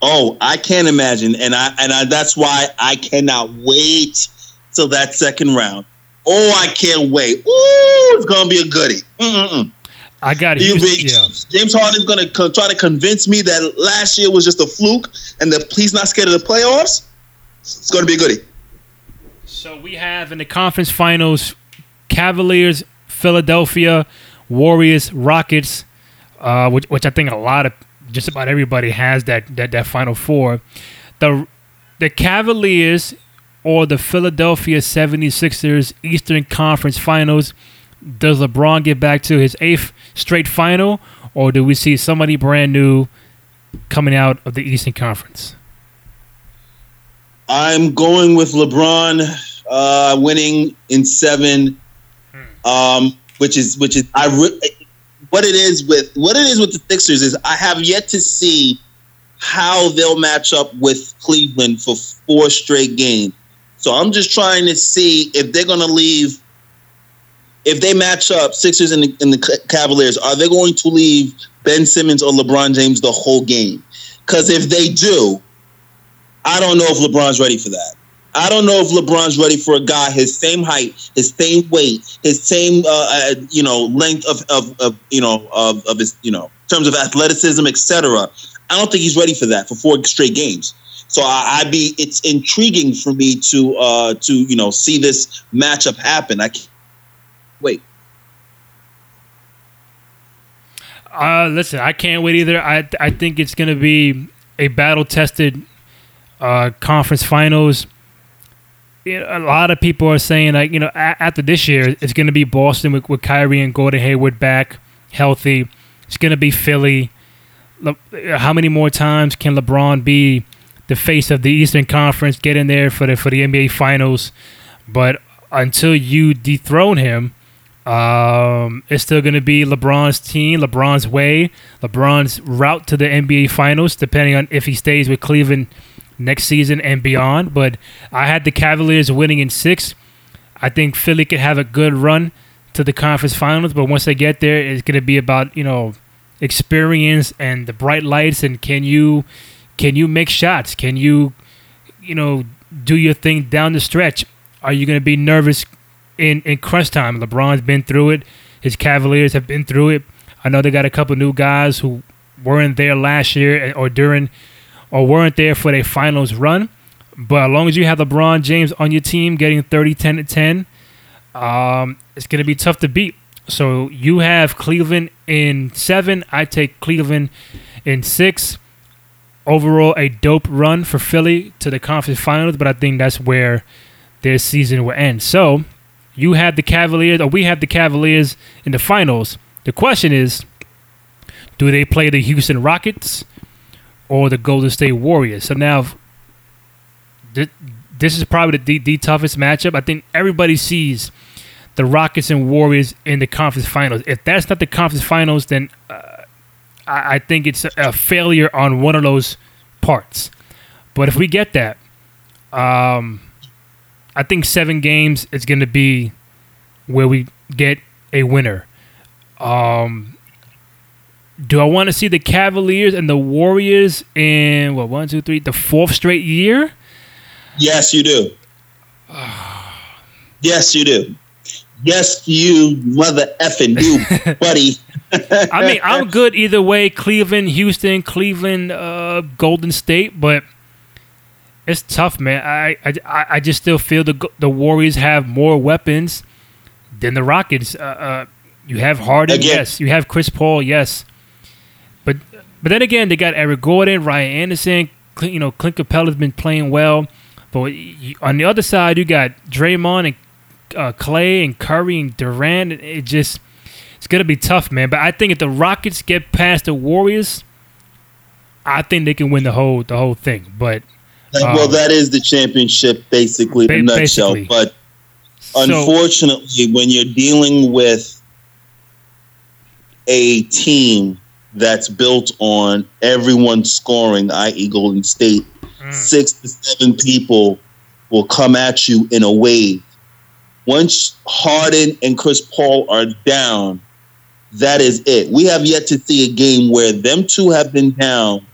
Oh, I can't imagine, and I and I, that's why I cannot wait till that second round. Oh, I can't wait. Ooh, it's gonna be a goodie. Mm-mm. I got it. Yeah. James Harden's going to co- try to convince me that last year was just a fluke and that he's not scared of the playoffs. It's going to be a goodie. So we have in the conference finals Cavaliers, Philadelphia, Warriors, Rockets, uh, which, which I think a lot of just about everybody has that that, that final four. The the Cavaliers or the Philadelphia 76ers Eastern Conference Finals does LeBron get back to his eighth straight final, or do we see somebody brand new coming out of the Eastern Conference? I'm going with LeBron uh, winning in seven, um, which is which is I re- what it is with what it is with the Sixers is I have yet to see how they'll match up with Cleveland for four straight games. So I'm just trying to see if they're going to leave if they match up Sixers and the, and the Cavaliers, are they going to leave Ben Simmons or LeBron James the whole game? Because if they do, I don't know if LeBron's ready for that. I don't know if LeBron's ready for a guy his same height, his same weight, his same uh, uh, you know length of, of, of you know of, of his you know terms of athleticism, etc. I don't think he's ready for that for four straight games. So I, would be it's intriguing for me to uh, to you know see this matchup happen. I can't wait. Uh, listen, I can't wait either. I I think it's to be a battle tested uh, conference finals. a lot of people are saying like you know after this year it's going to be Boston with, with Kyrie and Gordon Hayward back healthy. It's going to be Philly. How many more times can LeBron be the face of the Eastern Conference, get in there for the for the NBA Finals? But until you dethrone him, um, it's still going to be LeBron's team, LeBron's way, LeBron's route to the NBA Finals, depending on if he stays with Cleveland next season and beyond. But I had the Cavaliers winning in six. I think Philly could have a good run to the conference finals, but once they get there, it's going to be about you know experience and the bright lights and can you can you make shots? Can you you know do your thing down the stretch? Are you going to be nervous in in crunch time. LeBron's been through it. His Cavaliers have been through it. I know they got a couple new guys who weren't there last year or during or weren't there for their finals run. But as long as you have LeBron James on your team getting 30, 10 to 10, um, it's going to be tough to beat. So you have Cleveland in seven. I take Cleveland in six. Overall, a dope run for Philly to the conference finals, but I think that's where their season will end. So you have the Cavaliers, or we have the Cavaliers in the finals. The question is, do they play the Houston Rockets or the Golden State Warriors? So now, this is probably the, the toughest matchup. I think everybody sees the Rockets and Warriors in the conference finals. If that's not the conference finals, then uh, I, I, think it's a, a, failure on one of those parts. But if we get that, um, I think seven games is going to be where we get a winner. Um, do I want to see the Cavaliers and the Warriors in what one, two, three, the fourth straight year? Yes, you do. [sighs] yes, you do. Yes, you mother effing you, [laughs] buddy. I mean, I'm [laughs] good either way. Cleveland, Houston, Cleveland, uh, Golden State, but it's tough, man. I, I I just still feel the the Warriors have more weapons than the Rockets. Uh, uh, you have Harden, again. yes. You have Chris Paul, yes. But but then again, they got Eric Gordon, Ryan Anderson. You know, Clint Capela's been playing well. But on the other side, you got Draymond and uh, Klay and Curry and Durant. It just it's gonna be tough, man. But I think if the Rockets get past the Warriors, I think they can win the whole the whole thing. But well, um, that is the championship, basically, in a nutshell. Basically. But unfortunately, so, when you're dealing with a team that's built on everyone scoring, i.e., Golden State, mm. six to seven people will come at you in a wave. Once Harden and Chris Paul are down, That is it. We have yet to see a game where them two have been down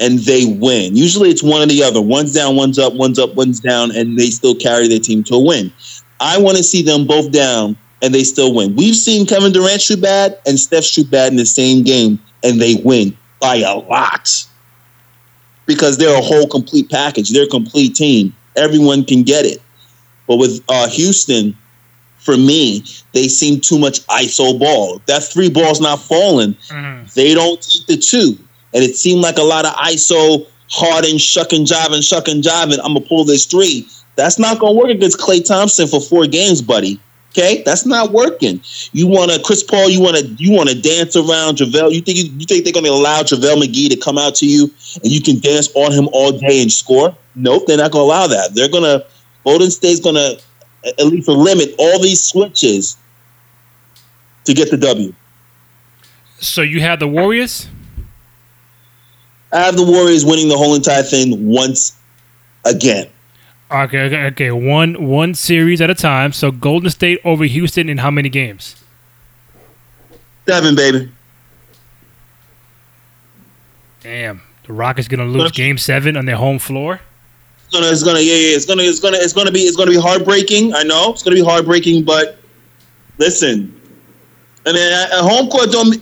and they win. Usually it's one or the other. One's down, one's up, one's up, one's down, and they still carry their team to a win. I want to see them both down and they still win. We've seen Kevin Durant shoot bad and Steph shoot bad in the same game and they win by a lot because they're a whole complete package. They're a complete team. Everyone can get it. But with uh, Houston, for me, they seem too much ISO ball. That three ball's not falling. Mm-hmm. They don't take the two. And it seemed like a lot of ISO, Harden, shuck and jive and shuck and jive, and I'm going to pull this three. That's not going to work against Klay Thompson for four games, buddy. Okay, that's not working. You want to Chris Paul? You want to you want to dance around JaVale? You think you, you think they're going to allow JaVale McGee to come out to you and you can dance on him all day and score? Nope, they're not going to allow that. They're going to Golden State's going to at least a limit all these switches to get the W. So you have the Warriors. I have the Warriors winning the whole entire thing once again. Okay, okay, okay. One one series at a time. So Golden State over Houston in how many games? Seven, baby. Damn, the Rockets gonna lose Game Seven on their home floor. It's gonna, it's gonna, yeah, yeah. It's gonna, it's gonna, it's gonna be, it's gonna be heartbreaking. I know it's gonna be heartbreaking, but listen, and then at home court don't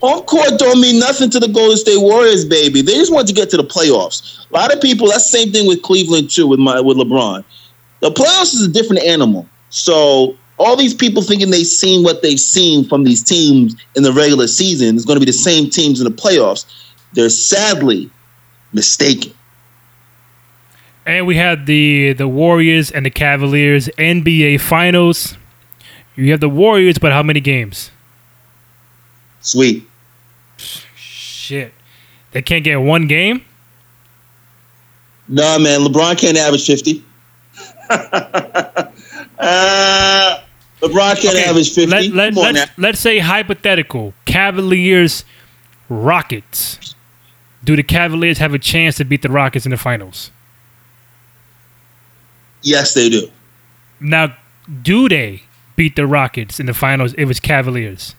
home court don't mean nothing to the Golden State Warriors, baby. They just want to get to the playoffs. A lot of people. That's the same thing with Cleveland too. With my with LeBron, the playoffs is a different animal. So all these people thinking they've seen what they've seen from these teams in the regular season is going to be the same teams in the playoffs. They're sadly mistaken. And we had the the Warriors and the Cavaliers NBA Finals. You have the Warriors, but how many games? Sweet. Shit. They can't get one game? No, man. LeBron can't average 50. [laughs] uh, LeBron can't okay, average 50. Let, let, let's, let's say hypothetical Cavaliers, Rockets. Do the Cavaliers have a chance to beat the Rockets in the finals? Yes, they do. Now, do they beat the Rockets in the finals It was Cavaliers?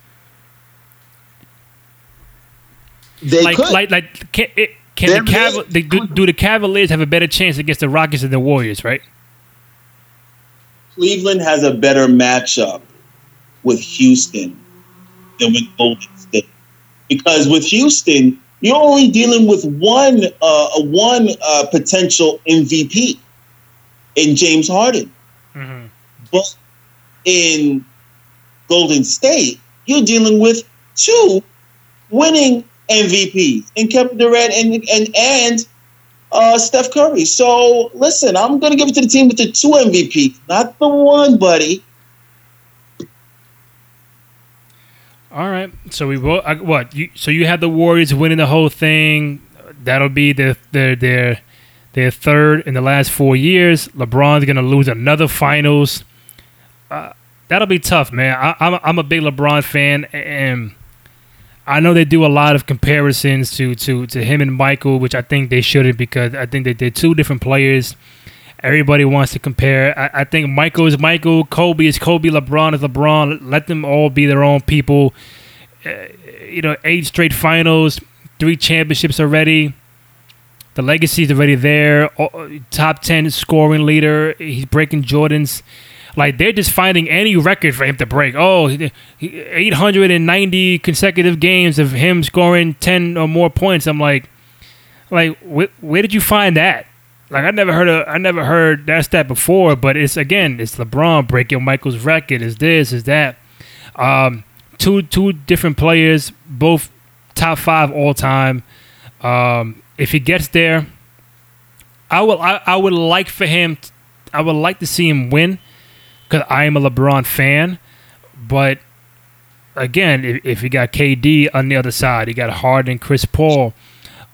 They like, could. Like, like, can, it, can the Caval- they, do, do the Cavaliers have a better chance against the Rockets than the Warriors, right? Cleveland has a better matchup with Houston than with Golden State. Because with Houston, you're only dealing with one uh, one uh, potential MVP in James Harden. Mm-hmm. But in Golden State, you're dealing with two winning MVPs in Kevin Durant and and and uh, Steph Curry. So listen, I'm going to give it to the team with the two MVPs, not the one, buddy. All right. So we will. Uh, what? You, so you have the Warriors winning the whole thing. That'll be their their their their third in the last four years. LeBron's going to lose another finals. Uh, that'll be tough, man. I, I'm I'm a big LeBron fan, and I know they do a lot of comparisons to to to him and Michael, which I think they shouldn't because I think that they're two different players. Everybody wants to compare. I, I, think Michael is Michael, Kobe is Kobe, LeBron is LeBron. Let them all be their own people. Uh, you know, eight straight finals, three championships already. The legacy is already there. Top ten scoring leader. He's breaking Jordan's like they're just finding any record for him to break. Oh, 890 consecutive games of him scoring 10 or more points. I'm like, like wh- where did you find that? Like I never heard of, I never heard that stat before. But it's again, it's LeBron breaking Michael's record. Is this? Is that? Um, two two different players, both top five all time. Um, if he gets there, I will. I, I would like for him. I would like to see him win because I am a LeBron fan. But again, if, if you got KD on the other side, you got Harden, Chris Paul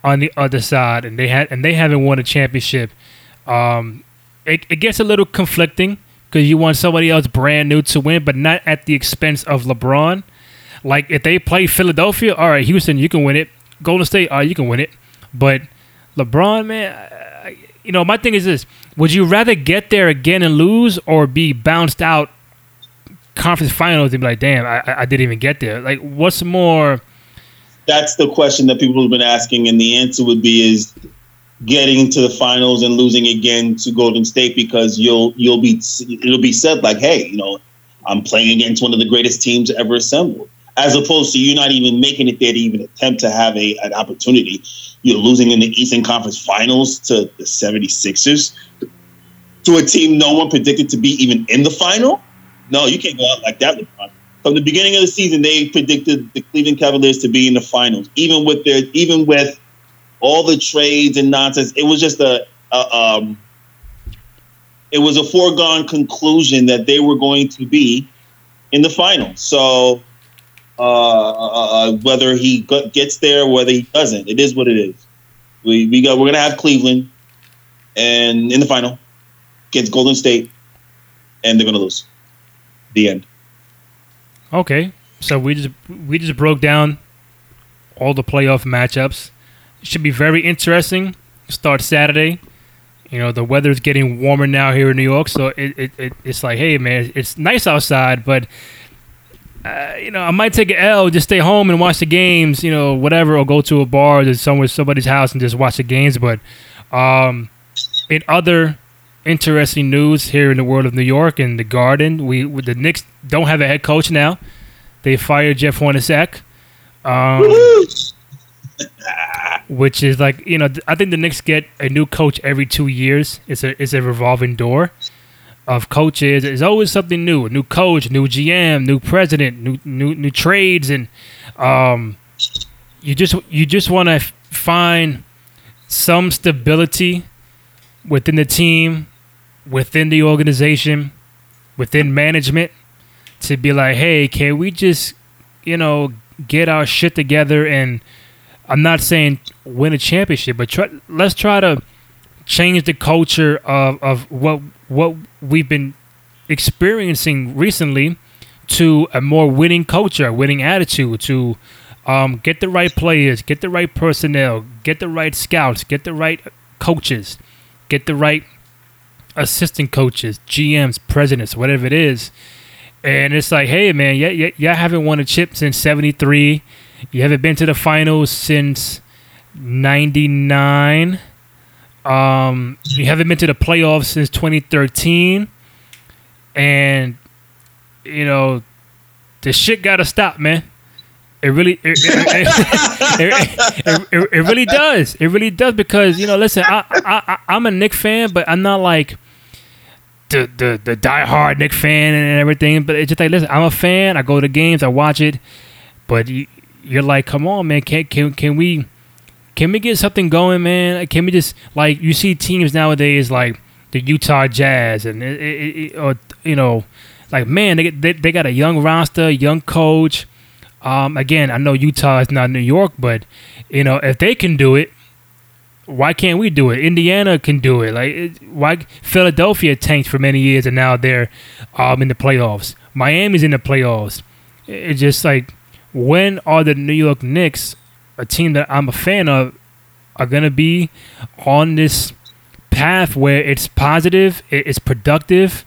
on the other side, and they had and they haven't won a championship. Um, it, it gets a little conflicting because you want somebody else brand new to win, but not at the expense of LeBron. Like if they play Philadelphia, all right, Houston, you can win it. Golden State, all right, you can win it. But LeBron, man, you know, my thing is this: Would you rather get there again and lose, or be bounced out conference finals and be like, damn, I, I didn't even get there. Like, what's more? That's the question that people have been asking, and the answer would be is getting to the finals and losing again to Golden State because you'll you'll be it'll be said like, hey, you know, I'm playing against one of the greatest teams ever assembled. As opposed to you not even making it there to even attempt to have a an opportunity. You're losing in the Eastern Conference Finals to the 76ers, to a team no one predicted to be even in the final. No, you can't go out like that. From the beginning of the season, they predicted the Cleveland Cavaliers to be in the finals, even with their even with all the trades and nonsense. It was just a, a um, it was a foregone conclusion that they were going to be in the final. So uh, whether he gets there, whether he doesn't, it is what it is. We we got we're gonna have Cleveland and in the final against Golden State, and they're gonna lose. The end. Okay, so we just we just broke down all the playoff matchups. Should be very interesting. Start Saturday. You know the weather's getting warmer now here in New York, so it, it, it it's like, hey man, it's nice outside, but uh, you know I might take an L, just stay home and watch the games, you know whatever, or go to a bar or somewhere somebody's house and just watch the games. But um, in other interesting news here in the world of New York and the Garden, we the Knicks don't have a head coach now. They fired Jeff Hornacek. Um, which is like you know I think the Knicks get a new coach every two years. It's a it's a revolving door of coaches. There's always something new, a new coach, new GM, new president, new new new trades, and um, you just you just want to find some stability within the team, within the organization, within management to be like, hey, can we just you know get our shit together and I'm not saying win a championship, but try, let's try to change the culture of, of what what we've been experiencing recently to a more winning culture, winning attitude, to um, get the right players, get the right personnel, get the right scouts, get the right coaches, get the right assistant coaches, GMs, presidents, whatever it is. And it's like, hey, man, yeah, yeah, y'all haven't won a chip since 73. You haven't been to the finals since '99. Um, you haven't been to the playoffs since 2013, and you know the shit got to stop, man. It really, it, it, it, really does. It really does because you know, listen, I, I, I'm a Knick fan, but I'm not like the the the diehard Knick fan and everything. But it's just like, listen, I'm a fan. I go to games, I watch it, but you, you're like, come on, man, can can can we can we get something going, man? Can we just like you see teams nowadays like the Utah Jazz and it, it, it, or you know, like man, they, they they got a young roster, young coach. Um, again, I know Utah is not New York, but you know if they can do it, why can't we do it? Indiana can do it. Like why Philadelphia tanked for many years and now they're um, in the playoffs. Miami's in the playoffs. It's just like when are the New York Knicks, a team that I'm a fan of, are going to be on this path where it's positive, it's productive.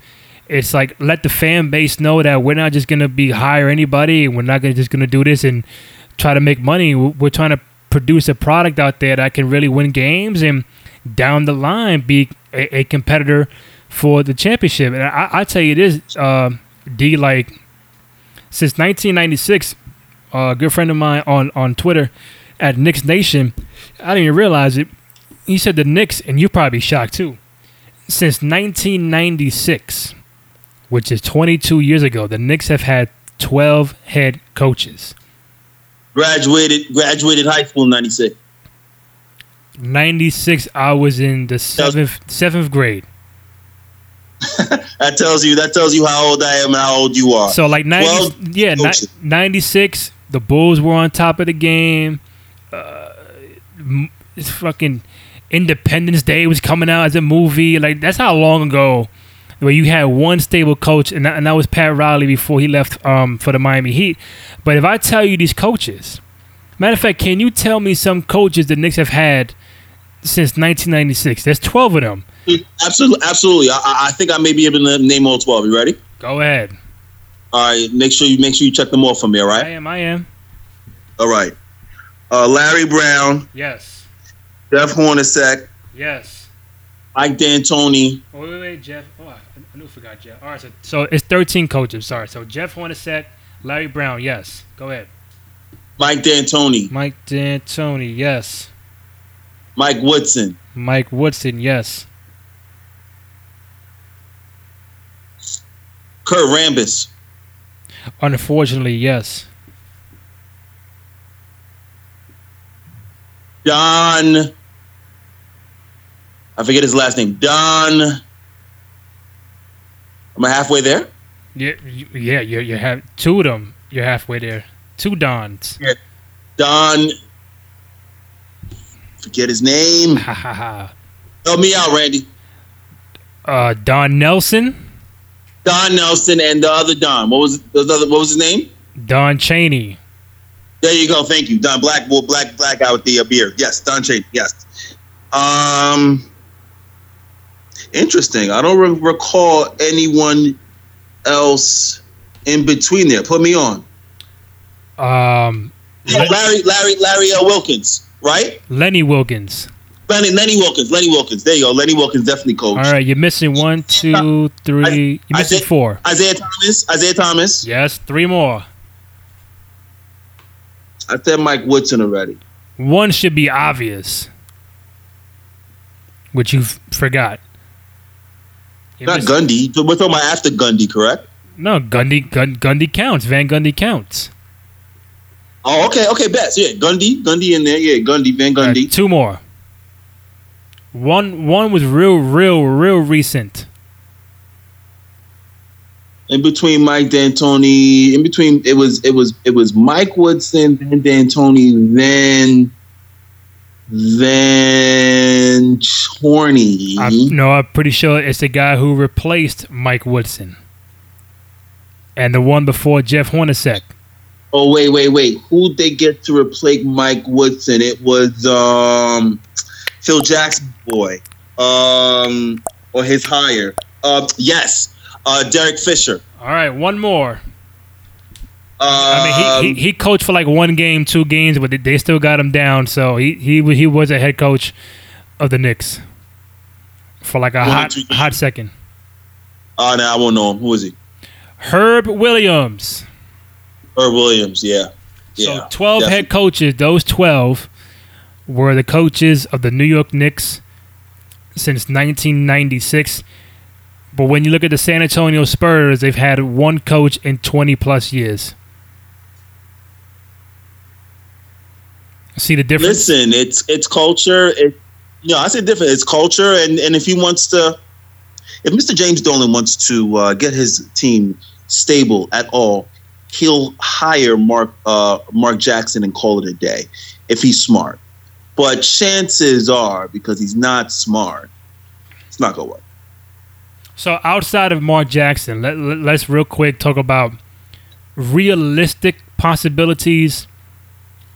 It's like let the fan base know that we're not just going to be hire anybody. We're not gonna, just going to do this and try to make money. We're trying to produce a product out there that can really win games and down the line be a, a competitor for the championship. And I, I tell you this, uh, D, like since 1996, a good friend of mine on on Twitter at Knicks Nation. I didn't even realize it. He said the Knicks, and you probably shocked too. Since 1996, which is 22 years ago, the Knicks have had 12 head coaches. Graduated graduated high school in 96. 96 I was in the 7th 7th grade. [laughs] that tells you that tells you how old I am and how old you are. So like 90 yeah, 96 the Bulls were on top of the game. Uh, it's fucking Independence Day was coming out as a movie. Like that's how long ago where you had one stable coach, and that, and that was Pat Riley before he left um, for the Miami Heat. But if I tell you these coaches, matter of fact, can you tell me some coaches the Knicks have had since 1996? There's 12 of them. Absolutely, absolutely. I, I think I may be able to name all 12. You ready? Go ahead. All right, make sure you make sure you check them off for me. All right. I am. I am. All right. Uh, Larry Brown, Yes. Jeff Hornacek, Yes. Mike D'Antoni, Oh, wait, wait, wait, Jeff. Oh, I, I knew I forgot Jeff. All right, so, so it's 13 coaches. Sorry. So Jeff Hornacek, Larry Brown. Yes. Go ahead. Mike D'Antoni, Mike D'Antoni. Yes. Mike Woodson, Mike Woodson. Yes. Kurt Rambis, Unfortunately, yes. Don. I forget his last name. Don. Am I halfway there? Yeah, you- yeah. You you have two of them. You're halfway there. Two Dons. Don. Forget his name. Help me out, Randy. Uh, Don Nelson. Don Nelson and the other Don. What was the other? What was his name? Don Chaney. There you go. Thank you, Don Black. Well, black black guy with the uh, beard. Yes, Don Chaney. Yes. Um. Interesting. I don't re- recall anyone else in between there. Put me on. Um, Larry, Larry, Larry L. Wilkens, right? Lenny Wilkens. Lenny, Lenny Wilkens, Lenny Wilkens. There you go. Lenny Wilkens definitely coached. All right, you're missing one, two, three. You're missing did- four. Isiah Thomas, Isiah Thomas. Yes, three more. I said Mike Woodson already. One should be obvious, which you forgot. You're Not miss- Gundy. We're talking about after Gundy, correct? No, Gundy, Gun, Gundy counts. Van Gundy counts. Oh, okay, okay, best. Yeah, Gundy, Gundy in there. Yeah, Gundy, Van All right, Gundy. two more. One, one was real, real, real recent. In between Mike D'Antoni, in between it was it was it was Mike Woodson, then D'Antoni, then then Chorney. I'm, no, I'm pretty sure it's the guy who replaced Mike Woodson, and the one before Jeff Hornacek. Oh wait, wait, wait. Who'd they get to replace Mike Woodson? It was um Phil Jackson boy. Um or his hire. Uh yes. Uh Derek Fisher. All right, one more. Um, I mean, he, he, he coached for like one game, two games, but they- still got him down. So he he he was a head coach of the Knicks for like a hot hot second. oh no, I won't know him. Who is he? Herb Williams. Herb Williams, yeah. Yeah. so twelve definitely. head coaches. Those twelve were the coaches of the New York Knicks since 1996. But when you look at the San Antonio Spurs, they've had one coach in 20 plus years. See the difference? Listen, it's it's culture. It you know, I say different. It's culture and, and if he wants to if Mr. James Dolan wants to uh, get his team stable at all, he'll hire Mark uh, Mark Jackson and call it a day if he's smart. But chances are, because he's not smart, it's not gonna work. So outside of Mark Jackson, let, let, let's real quick talk about realistic possibilities.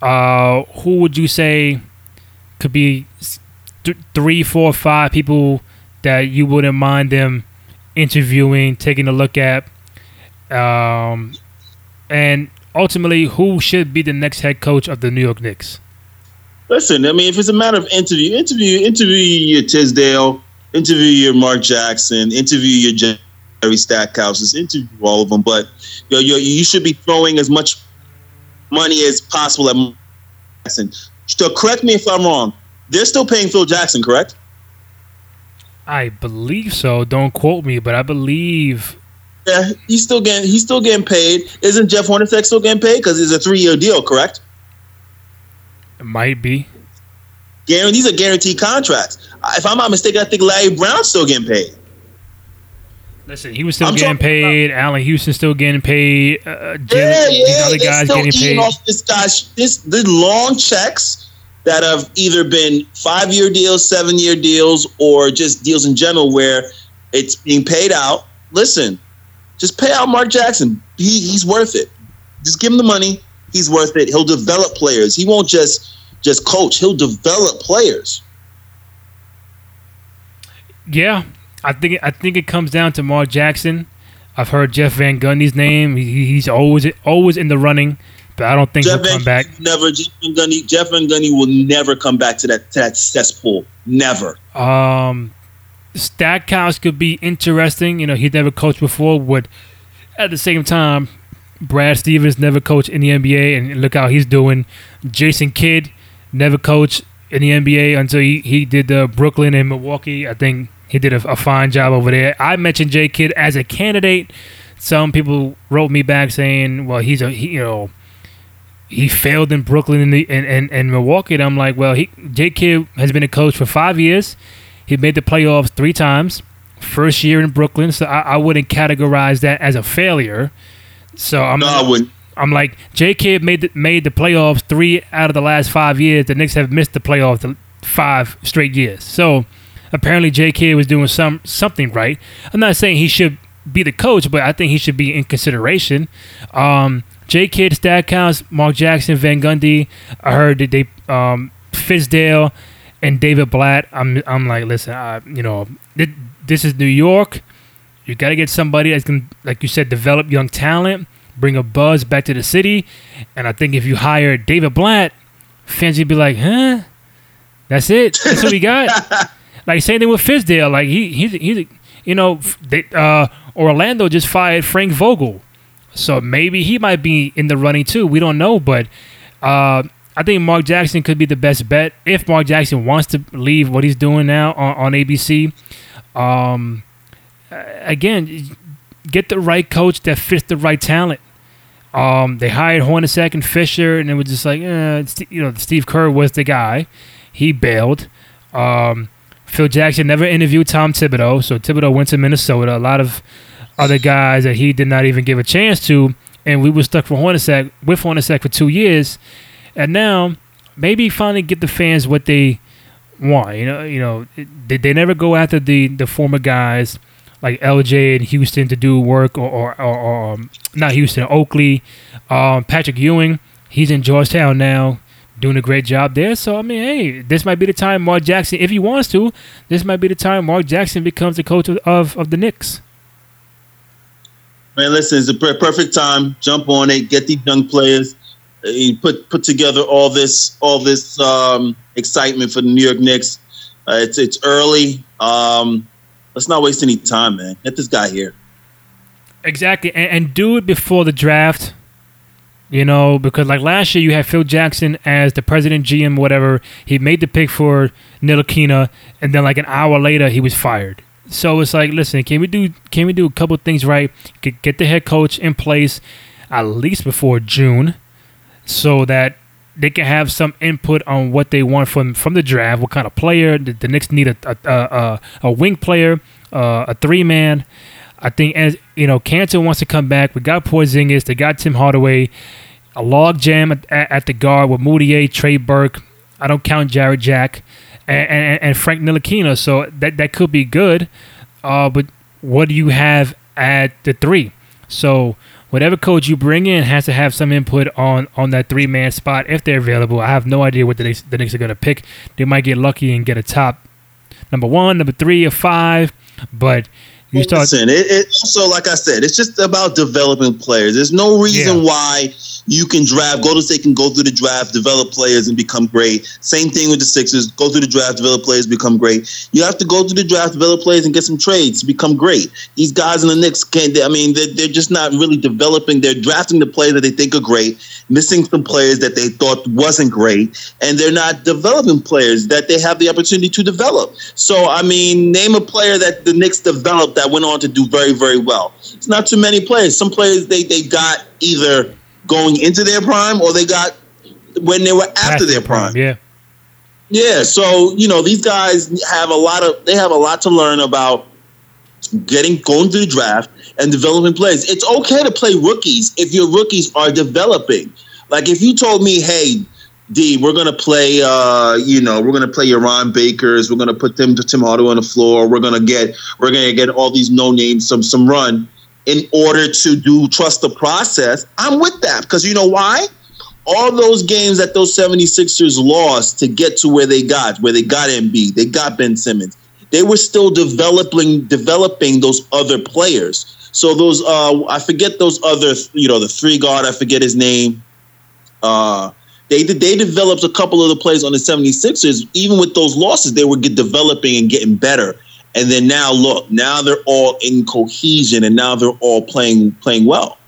Uh, who would you say could be th- three, four, five people that you wouldn't mind them interviewing, taking a look at, um, and ultimately who should be the next head coach of the New York Knicks? Listen, I mean, if it's a matter of interview, interview, interview your Fizdale, interview your Mark Jackson, interview your Jerry Stackhouses, interview all of them. But you, know, you, should be throwing as much money as possible at Mark Jackson. So correct me if I'm wrong. They're still paying Phil Jackson, correct? I believe so. Don't quote me, but I believe Yeah, he's still getting he's still getting paid. Isn't Jeff Hornacek still getting paid? Because it's a three year deal, correct? it might be. Guaranteed, these are guaranteed contracts. If I'm not mistaken, I think Larry Brown's still getting paid. Listen, he was still I'm getting paid. Allan Houston still getting paid. Uh, Jalen, Yeah, these yeah, other guys still getting eating paid. off this guy's this the long checks that have either been five year deals, seven year deals, or just deals in general where it's being paid out. Listen, just pay out Mark Jackson. He he's worth it. Just give him the money. He's worth it. He'll develop players. He won't just just coach. He'll develop players. Yeah, I think I think it comes down to Mark Jackson. I've heard Jeff Van Gundy's name. He, he's always always in the running, but I don't think Jeff he'll come back. Never Jeff Van Gundy. Jeff Van Gundy will never come back to that to that cesspool. Never. Um, Stackhouse could be interesting. You know, he'd never coached before. Would at the same time, Brad Stevens never coached in the NBA, and look how he's doing. Jason Kidd never coached in the NBA until he, he did uh, Brooklyn and Milwaukee. I think he did a, a, fine job over there. I mentioned J Kidd as a candidate. Some people wrote me back saying, "Well, he's a he, you know." He failed in Brooklyn and, and, and, and Milwaukee. And I'm like, well, he J Kidd has been a coach for five years. He made the playoffs three times. First year in Brooklyn, so I, I wouldn't categorize that as a failure. So I'm no, I wouldn't. I'm like J Kidd made the, made the playoffs three out of the last five years. The Knicks have missed the playoffs five straight years. So apparently J.K. Was doing some something right. I'm not saying he should be the coach, but I think he should be in consideration. Um, J Kidd, Mark Jackson, Van Gundy. I heard that they um, Fizdale and David Blatt, I'm I'm like, listen, uh, you know, this is New York. You got to get somebody that's going, like you said, develop young talent, bring a buzz back to the city. And I think if you hire David Blatt, fans would be like, huh? That's it. That's what we got. [laughs] like same thing with Fizdale. Like he he's he's you know, they, uh, Orlando just fired Frank Vogel, so maybe he might be in the running too. We don't know, but. Uh, I think Mark Jackson could be the best bet if Mark Jackson wants to leave what he's doing now on, on ABC. Um, again, get the right coach that fits the right talent. Um, they hired Hornacek and Fisher, and it was just like, eh, you know, Steve Kerr was the guy. He bailed. Um, Phil Jackson never interviewed Tom Thibodeau, so Thibodeau went to Minnesota. A lot of other guys that he did not even give a chance to, and we were stuck for Hornacek with Hornacek for two years and now maybe finally get the fans what they want. You know, you know, they, they never go after the the former guys like LJ and Houston to do work, or or, or, or um, not Houston, Oakley, um, Patrick Ewing. He's in Georgetown now, doing a great job there. So I mean, hey, this might be the time Mark Jackson, if he wants to, this might be the time Mark Jackson becomes the coach of of, the Knicks. Man, listen, it's a perfect time. Jump on it. Get these young players he put put together all this all this um, excitement for the New York Knicks. Uh, it's it's early. Um, let's not waste any time, man. Get this guy here. Exactly, and, and, do it before the draft. You know, because like last year, you had Phil Jackson as the president, GM, whatever. He made the pick for Ntilikina, and then like an hour later, he was fired. So it's like, listen, can we do can we do a couple things right? Get, get the head coach in place at least before June so that they can have some input on what they want from from the draft. What kind of player the, the Knicks need a a, a, a wing player, uh, a three man. I think as you know, Kanter wants to come back. We got Porzingis. They got Tim Hardaway. A log jam at, at the guard with Mudiay, Trey Burke. I don't count Jarrett Jack and, and, and Frank Ntilikina. So that that could be good. Uh, but what do you have at the three? So whatever coach you bring in has to have some input on on that three man spot if they're available. I have no idea what the Knicks, the Knicks are going to pick. They might get lucky and get a top number one, number three, or five, but you start. Listen, it, it also, like I said, it's just about developing players. There's no reason yeah. why you can draft. Golden State can go through the draft, develop players, and become great. Same thing with the Sixers. Go through the draft, develop players, become great. You have to go through the draft, develop players, and get some trades to become great. These guys in the Knicks can't. I mean, they're, they're just not really developing. They're drafting the players that they think are great, missing some players that they thought wasn't great, and they're not developing players that they have the opportunity to develop. So, I mean, name a player that the Knicks developed that went on to do very, very well. It's not too many players. Some players they, they got either going into their prime or they got when they were after their prime. Yeah. Yeah. So, you know, these guys have a lot of they have a lot to learn about getting going through the draft and developing players. It's okay to play rookies if your rookies are developing. Like if you told me, hey, D, we're gonna play. Uh, you know, we're gonna play your Ron Bakers. We're gonna put them to Tim Hardaway on the floor. We're gonna get. We're gonna get all these no names some some run in order to do trust the process. I'm with that because you know why? All those games that those 76ers lost to get to where they got, where they got Embiid, they got Ben Simmons. they were still developing developing those other players. So those uh, I forget those other you know the three guard I forget his name. Uh, they they developed a couple of the players on the 76ers. Even with those losses, they were developing and getting better. And then now look, now they're all in cohesion and now they're all playing playing well.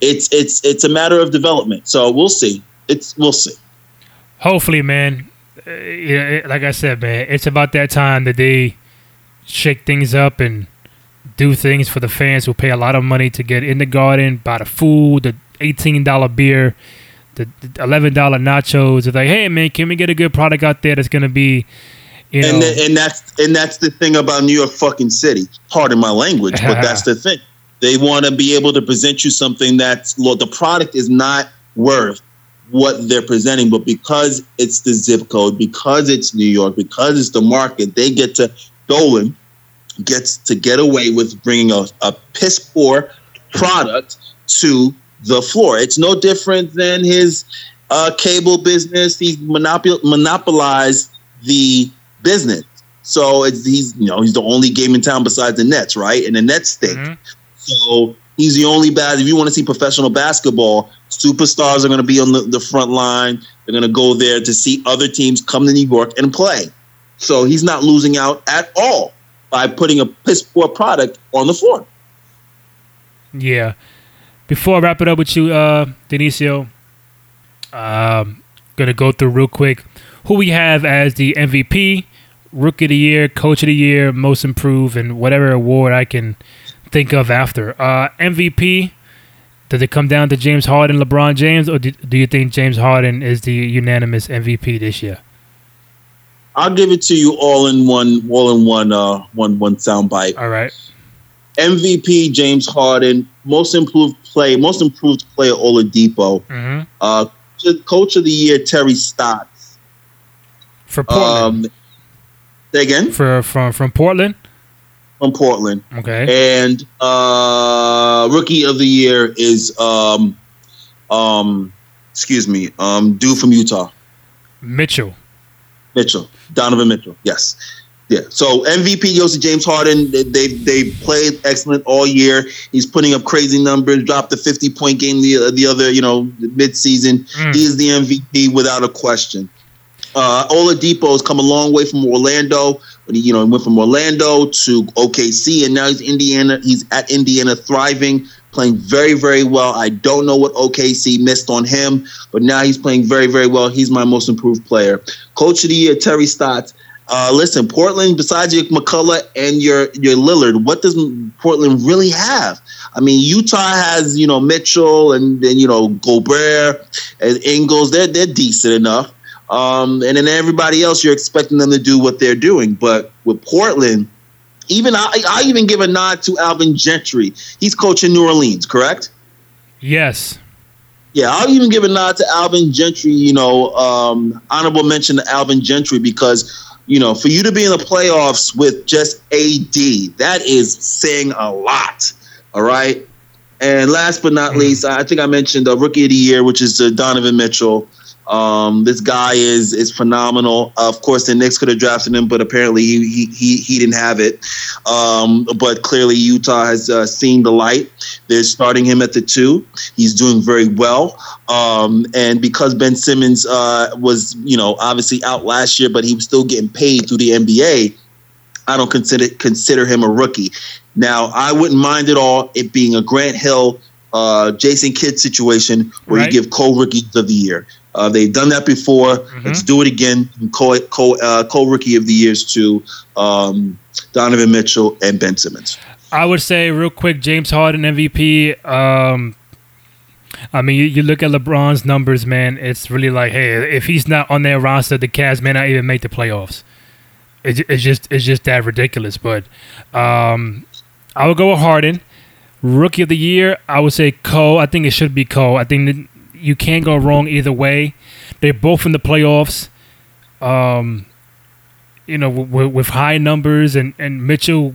It's it's it's a matter of development. So we'll see. It's we'll see. Hopefully, man. Uh, yeah, like I said, man, it's about that time that they shake things up and do things for the fans who pay a lot of money to get in the garden, buy the food, the eighteen dollar beer, the, eleven dollar nachos. It's like, hey man, can we get a good product out there that's gonna be, you know? And and that's and that's the thing about New York fucking city. Pardon my language, but [laughs] that's the thing. They want to be able to present you something that's look. The product is not worth what they're presenting, but because it's the zip code, because it's New York, because it's the market, they get to Dolan gets to get away with bringing a, a piss poor product to the floor. It's no different than his uh, cable business. He's monopol- monopolized the business. So it's, he's you know he's the only game in town besides the Nets, right? And the Nets stink. Mm-hmm. So he's the only bad. If you want to see professional basketball, superstars are going to be on the, the front line. They're going to go there to see other teams come to New York and play. So he's not losing out at all by putting a piss poor product on the floor. Yeah. Before I wrap it up with you, uh, Dionisio, um, gonna go through real quick who we have as the MVP, Rookie of the Year, Coach of the Year, Most Improved, and whatever award I can think of after. Uh, MVP, does it come down to James Harden, LeBron James, or do, do you think James Harden is the unanimous MVP this year? I'll give it to you all in one, all in one, uh, one, one soundbite. All right. MVP James Harden, most improved play, most improved player Oladipo, mm-hmm. uh, coach of the year Terry Stotts for Portland. Um, say again for from from Portland. From Portland. Okay. And uh, rookie of the year is um, um, excuse me, um, dude from Utah. Mitchell. Mitchell, Donovan Mitchell. Yes. Yeah. So MVP goes to James Harden. They they, they played excellent all year. He's putting up crazy numbers. Dropped a 50 point game the the other you know mid season. Mm. He is the MVP without a question. Uh, Oladipo has come a long way from Orlando. He, you know, he went from Orlando to OKC, and now he's Indiana. He's at Indiana, thriving, playing very, very well. I don't know what OKC missed on him, but now he's playing very, very well. He's my most improved player. Coach of the year, Terry Stotts. Uh, listen, Portland, besides your McCollum and your your Lillard, what does Portland really have? I mean, Utah has you know Mitchell and then you know Gobert and Ingles. They're they're decent enough. Um, and then everybody else, you're expecting them to do what they're doing. But with Portland, even I, I even give a nod to Alvin Gentry. He's coaching New Orleans, correct? Yes. Yeah, I'll even give a nod to Alvin Gentry. You know, um, honorable mention to Alvin Gentry because you know, for you to be in the playoffs with just AD, that is saying a lot. All right. And last but not mm. least, I think I mentioned the rookie of the year, which is uh, Donovan Mitchell. Um, this guy is is phenomenal. Uh, of course, the Knicks could have drafted him, but apparently he he he didn't have it. Um, but clearly, Utah has uh, seen the light. They're starting him at the two. He's doing very well. Um, and because Ben Simmons uh, was, you know, obviously out last year, but he was still getting paid through the NBA. I don't consider consider him a rookie. Now, I wouldn't mind at all it being a Grant Hill, uh, Jason Kidd situation where right. you give co-rookies of the year. Uh, they've done that before. Mm-hmm. Let's do it again. Co co uh, co rookie of the years to um, Donovan Mitchell and Ben Simmons. I would say real quick, James Harden MVP. Um, I mean, you, you, look at LeBron's numbers, man. It's really like, hey, if he's not on their roster, the Cavs may not even make the playoffs. It's, it's just it's just that ridiculous. But um, I would go with Harden. Rookie of the year, I would say Cole. I think it should be Cole. I think you can't go wrong either way. They're both in the playoffs. Um, you know, with, with high numbers and, and Mitchell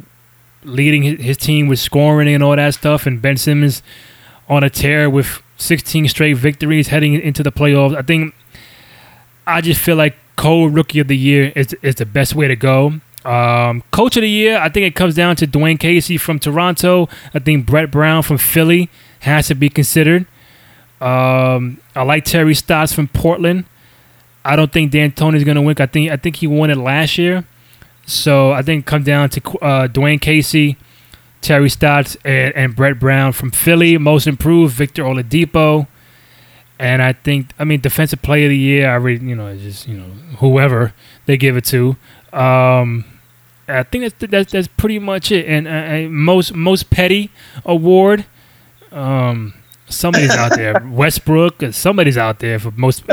leading his, his team with scoring and all that stuff, and Ben Simmons on a tear with 16 straight victories heading into the playoffs. I think I just feel like Cole Rookie of the Year is is the best way to go. Um, coach of the year, I think it comes down to Dwane Casey from Toronto. I think Brett Brown from Philly has to be considered. Um, I like Terry Stotts from Portland. I don't think D'Antoni's going to win. I think I think he won it last year. So I think come down to uh, Dwane Casey, Terry Stotts, and, and Brett Brown from Philly. Most improved, Victor Oladipo. And I think, I mean, defensive player of the year, I really, you know, just, you know, whoever they give it to. Um, I think that's, that's, that's pretty much it. And uh, most, most petty award, um, somebody's out there. [laughs] Westbrook, somebody's out there for most.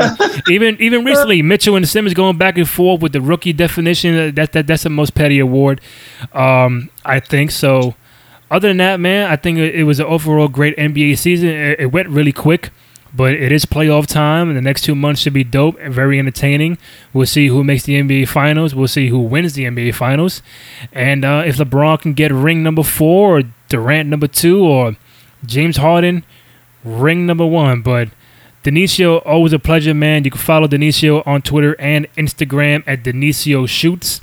even even recently, Mitchell and Simmons going back and forth with the rookie definition. That that that's the most petty award, um, I think. So, other than that, man, I think it, it was an overall great NBA season. It, it, went really quick, but it is playoff time, and the next two months should be dope and very entertaining. We'll see who makes the NBA Finals. We'll see who wins the NBA Finals, and uh, if LeBron can get ring number four or Durant number two or James Harden ring number one. But Denisio, always a pleasure, man. You can follow Denisio on Twitter and Instagram at Denisio Shoots.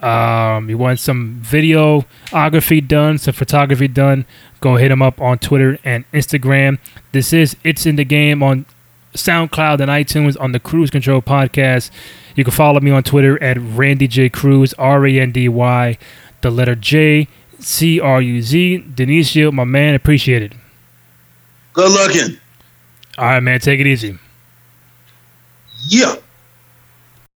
Um, you want some videography done, some photography done, go hit him up on Twitter and Instagram. This is It's in the Game on SoundCloud and iTunes on the Cruise Control Podcast. You can follow me on Twitter at Randy J Cruz, R A N D Y, the letter J, C R U Z. Denisio, my man, appreciate it. Good looking. All right, man. Take it easy. Yeah.